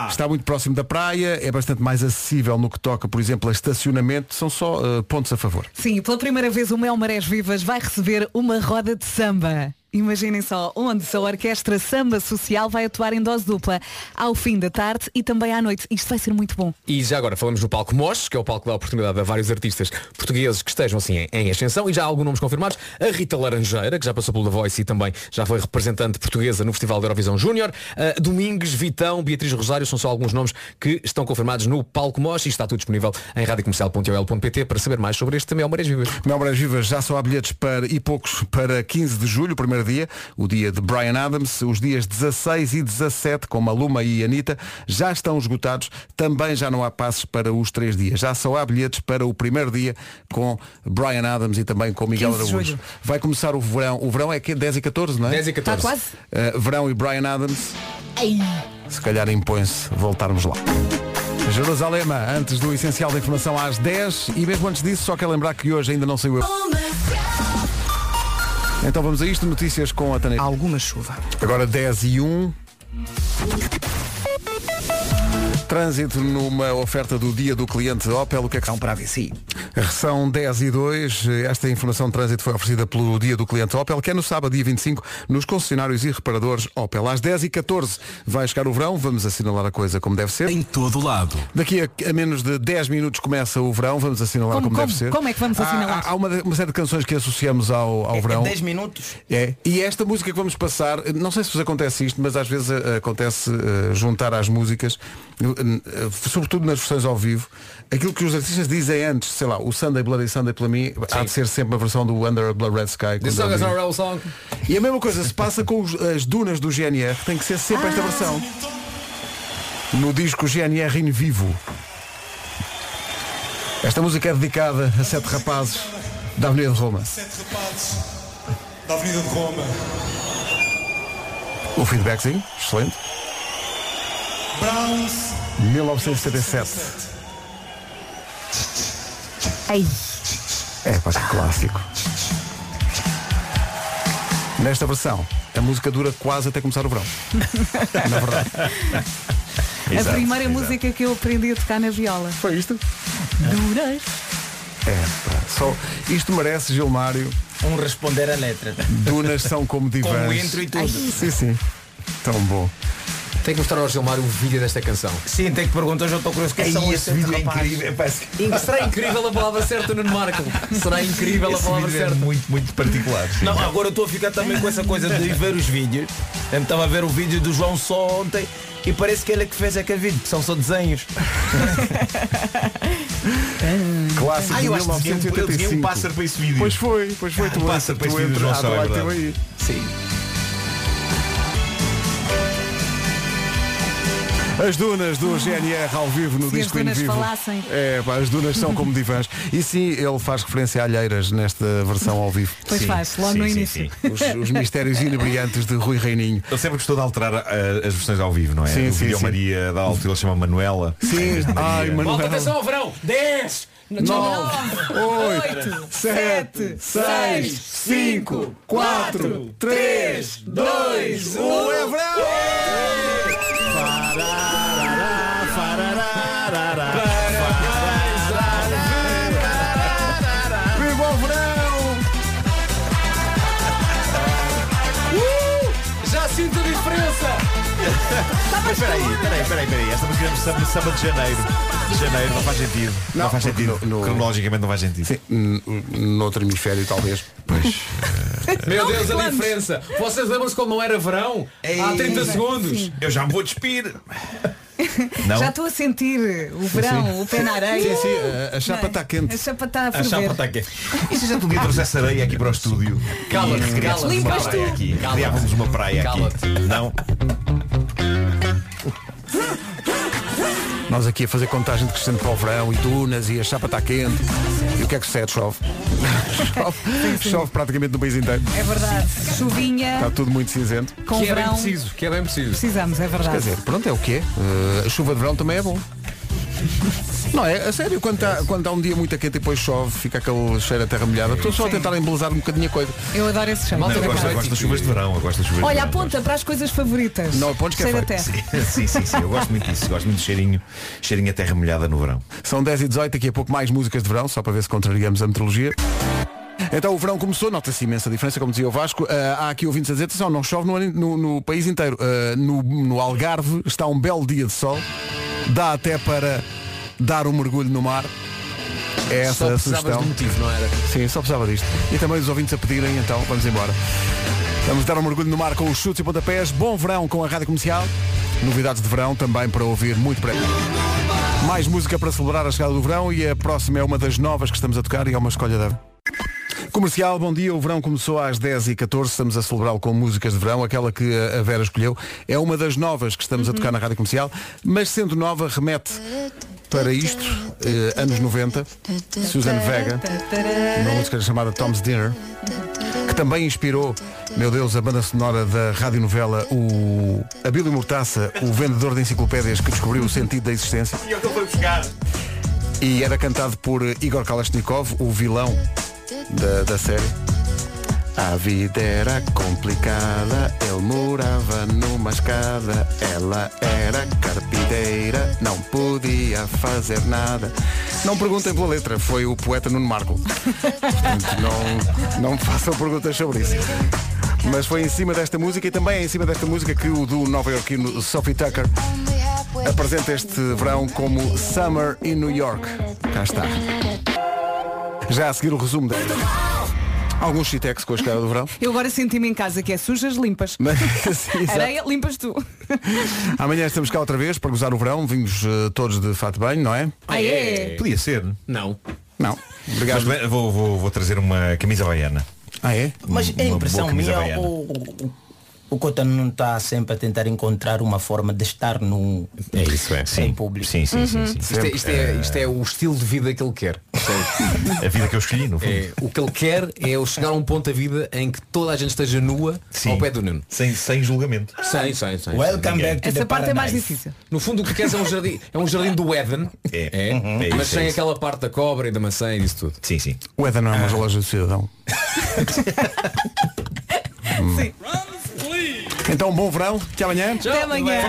Está muito próximo da praia, é bastante mais acessível no que toca, por exemplo, a estacionamento. São só eh, pontos a favor. Sim, pela primeira vez o Mel Marés Vivas vai receber uma roda de samba. Imaginem só, onde a Orquestra Samba Social vai atuar em dose dupla ao fim da tarde e também à noite. Isto vai ser muito bom. E já agora falamos no palco Mosh, que é o palco que dá oportunidade a vários artistas portugueses que estejam assim em, ascensão e já há alguns nomes confirmados. A Rita Laranjeira, que já passou pelo The Voice e também já foi representante portuguesa no Festival da Eurovisão Júnior. Uh, Domingues, Vitão, Beatriz Rosário são só alguns nomes que estão confirmados no palco Mosh e está tudo disponível em radiocomercial.ol.pt para saber mais sobre este Mel Marés Vivas. Mel Marés Vivas já só há bilhetes para, e poucos para 15 de julho, o primeiro dia, o dia de Brian Adams. Os dias 16 e 17, com Maluma e Anitta, já estão esgotados. Também já não há passes para os três dias. Já só há bilhetes para o primeiro dia com Brian Adams e também com Miguel 15 de Araújo. julho. Vai começar o verão. O verão é que 10 e 14, não é? 10 e 14. Está quase? Uh, verão e Brian Adams. Se calhar impõe-se voltarmos lá. Jerusalém, antes do essencial da informação às 10 e mesmo antes disso, só quero lembrar que hoje ainda não saiu. Então vamos a isto, notícias com a Tânia. Alguma chuva. Agora 10 e 1. Trânsito numa oferta do dia do cliente Opel, o que é que São para a VCI. são 10 e 2. Esta informação de trânsito foi oferecida pelo dia do cliente Opel, que é no sábado, dia 25, nos concessionários e reparadores Opel. Às 10 e 14 vai chegar o verão, vamos assinalar a coisa como deve ser. Em todo lado. Daqui a, a menos de 10 minutos começa o verão, vamos assinalar Como- como, como- deve ser. como é que vamos assinalar? Há, há uma, uma série de canções que associamos ao, ao verão. 10 minutos. É, e esta música que vamos passar, não sei se vos acontece isto, mas às vezes eh, acontece eh, juntar às músicas, sobretudo nas versões ao vivo, aquilo que os artistas dizem antes, sei lá, o Sunday Bloody Sunday para mim há de ser sempre a versão do Under a Blood Red Sky. This song is song. E a mesma coisa se passa com os- as dunas do GNR, tem que ser sempre esta versão. No disco GNR in vivo. Esta música é dedicada a sete rapazes da Avenida de Roma. Sete rapazes da Avenida de Roma. O feedbackzinho, excelente. Browns. 1977. Ei, É, pá, que clássico. Nesta versão, a música dura quase até começar o verão. Na verdade. a Exato, primeira exato. música que eu aprendi a tocar na viola. Foi isto? Duras. É, pá, só isto merece, Gilmário. Um responder a letra. Dunas são como divãs. Com o intro e tudo. Sim, sim. Tão bom. Tem que mostrar ao Gilmar o vídeo desta canção. Sim, tem que perguntar, hoje eu estou curioso. Quem Ei, são esse vídeo é incrível. Parece que- Será incrível a palavra certa, Nuno Marco. Será incrível a Esse palavra vídeo é certa. muito, muito particular. sim. Não, agora eu estou a ficar também com essa coisa de ver os vídeos. Eu estava a ver o vídeo do João só ontem e parece que ele é que fez aquele vídeo, que são só desenhos. Clássico Ah, eu acho que um- eu desenhei 1985. um pássaro para esse vídeo. Pois foi, pois foi. Ah, tu um pássaro para esse vídeo João Só, é. Sim. As dunas do GNR ao vivo no Se as disco em dunas vivo. falassem. É, pá, as dunas são como divãs. E sim, ele faz referência a alheiras nesta versão ao vivo. Pois Sim, faz, logo sim, no sim, início. sim. Os, os mistérios inebriantes de Rui Reininho. Ele sempre gostou de alterar ah, as versões ao vivo, não é? Sim, o sim, vídeo sim. Maria da altura ele chama Manuela. Sim, vez de Maria. ai, Manuela. Volta atenção ao verão. 10, 9, 8, 7, 6, 5, 4, 3, 2, 1. É verão! Mas espera aí, espera aí, espera aí, espera aí. Esta música é samba, samba de janeiro. De janeiro não faz sentido. Não, Não, faz porque sentido. no- no- Cronologicamente não faz sentido. Sim, n- noutro hemisfério talvez. Pois. Meu Deus, a diferença. Vocês lembram-se quando não era verão? Há 30 segundos. Eu já me vou despir. Não? Já estou a sentir o verão, Sim. o pé na areia. Sim, sim, a- a chapa é? está quente. A chapa está a A ferver. chapa está quente. E se a gente um dia trouxesse areia aqui para o estúdio? Cala-te, cala-te. uma Limpas praia tu. Criávamos uma praia aqui. Cala-te. Não? Nós aqui a fazer contagem de crescente para o verão e dunas e a chapa está quente. E o que é que sucede? Chove. chove, chove praticamente no país inteiro. É verdade. Chuvinha Está tudo muito cinzento. com que é bem verão. preciso, que é bem preciso. Precisamos, é Quer verdade. dizer, pronto, é o quê? Uh, a chuva de verão também é bom. Não é? A sério, quando está quando tá um dia muito quente e depois chove, fica aquele cheiro a terra molhada. Estou só a tentar embelezar um bocadinho a coisa. Eu adoro esse cheiro. Eu, gosto, eu gosto das chuvas de verão. Eu gosto das chuvas de Olha, verão. aponta para as coisas favoritas. Não apontes que é a terra. Sim, sim, sim. Eu gosto muito disso. Gosto muito de cheirinho, cheirinho a terra molhada no verão. São 10 e 18, daqui a pouco mais músicas de verão, só para ver se contrariamos a meteorologia. Então o verão começou, nota-se imensa diferença, como dizia o Vasco. Ah, há aqui ouvintes a dizer, atenção, não chove no, no- no país inteiro. Ah, no, no Algarve está um belo dia de sol. Dá até para dar um mergulho no mar. É essa Só a sugestão. de motivo, não era? Sim, só precisava disto. E também os ouvintes a pedirem, então, vamos embora. Vamos dar um mergulho no mar com os chutes e pontapés. Bom verão com a Rádio Comercial. Novidades de verão também para ouvir muito breve. Mais música para celebrar a chegada do verão e a próxima é uma das novas que estamos a tocar e é uma escolha da... Comercial, bom dia. O verão começou às 10h14. Estamos a celebrá-lo com músicas de verão. Aquela que a Vera escolheu é uma das novas que estamos a tocar na Rádio Comercial. Mas sendo nova, remete para isto, eh, anos 90, Susan Vega, uma música chamada Tom's Dinner, que também inspirou, meu Deus, a banda sonora da radionovela o Abílio Mortaça, o vendedor de enciclopédias que descobriu o sentido da existência. E era cantado por Igor Kalashnikov, o vilão da, da série. A vida era complicada, ele morava numa escada, ela era carpideira, não podia fazer nada. Não perguntem pela letra, foi o poeta Nuno Marco. Portanto, não, não façam perguntas sobre isso. Mas foi em cima desta música e também é em cima desta música que o do nova-iorquino Sophie Tucker apresenta este verão como Summer in New York. Cá está. Já a seguir o resumo da... Alguns chitex com a escada do verão. Eu agora senti-me em casa que é sujas, limpas. Mas, sim. Areia, limpas tu. Amanhã estamos cá outra vez para gozar o verão. Vimos eh, todos de fato bem, não é? Ah, é? Podia ser. Não. Não. Mas Obrigado. bem, vou, vou, vou trazer uma camisa havaiana. Ah, é? Mas é impressão minha, havaiana. o, o, Cota não está sempre a tentar encontrar uma forma de estar no, É isso, é. em público. Sim, sim, sim, sim. Isto é, isto, é, isto é o estilo de vida que ele quer. percebe? A vida que eu escolhi, no fundo. É, o que ele quer é eu chegar a um ponto da vida em que toda a gente esteja nua Sim. ao pé do Nuno. Sem, sem julgamento. Sem, sem, sem. Welcome back to Essa the parte é mais difícil. No fundo o que queres é um jardim, é um jardim do Éden. É. Uhum. É mas isso, é sem aquela parte da cobra e da maçã e disso tudo. Sim, sim. O Eda não é uma loja de cidadão. Sim. Então, bom verão. Até amanhã. Até amanhã.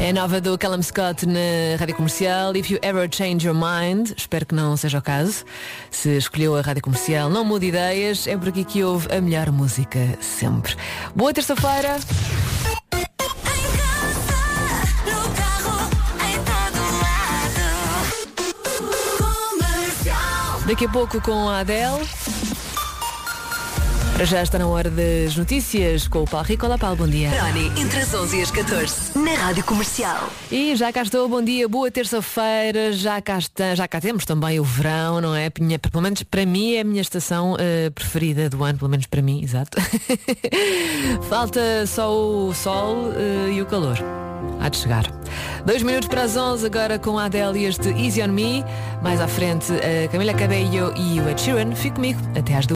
É nova do Callum Scott na Rádio Comercial. If you ever change your mind, espero que não seja o caso. Se escolheu a Rádio Comercial, não mude ideias. É por aqui que houve a melhor música sempre. Boa terça-feira. Daqui a pouco com a Adele. Já está na hora das notícias com o Paulo Rico. Olá Paulo, bom dia. Rony, entre as 11 e as 14, na Rádio Comercial. E já cá estou, bom dia, boa terça-feira, já, cá está, já cá temos também o verão, não é? Minha, pelo menos para mim é a minha estação eh, preferida do ano, pelo menos para mim, exato. Falta só o sol eh, e o calor. Há de chegar. Dois minutos para as 11, agora com a Adele e este Easy On Me. Mais à frente, a Camila Cabello e o Ed Sheeran. Fique comigo, até às duas.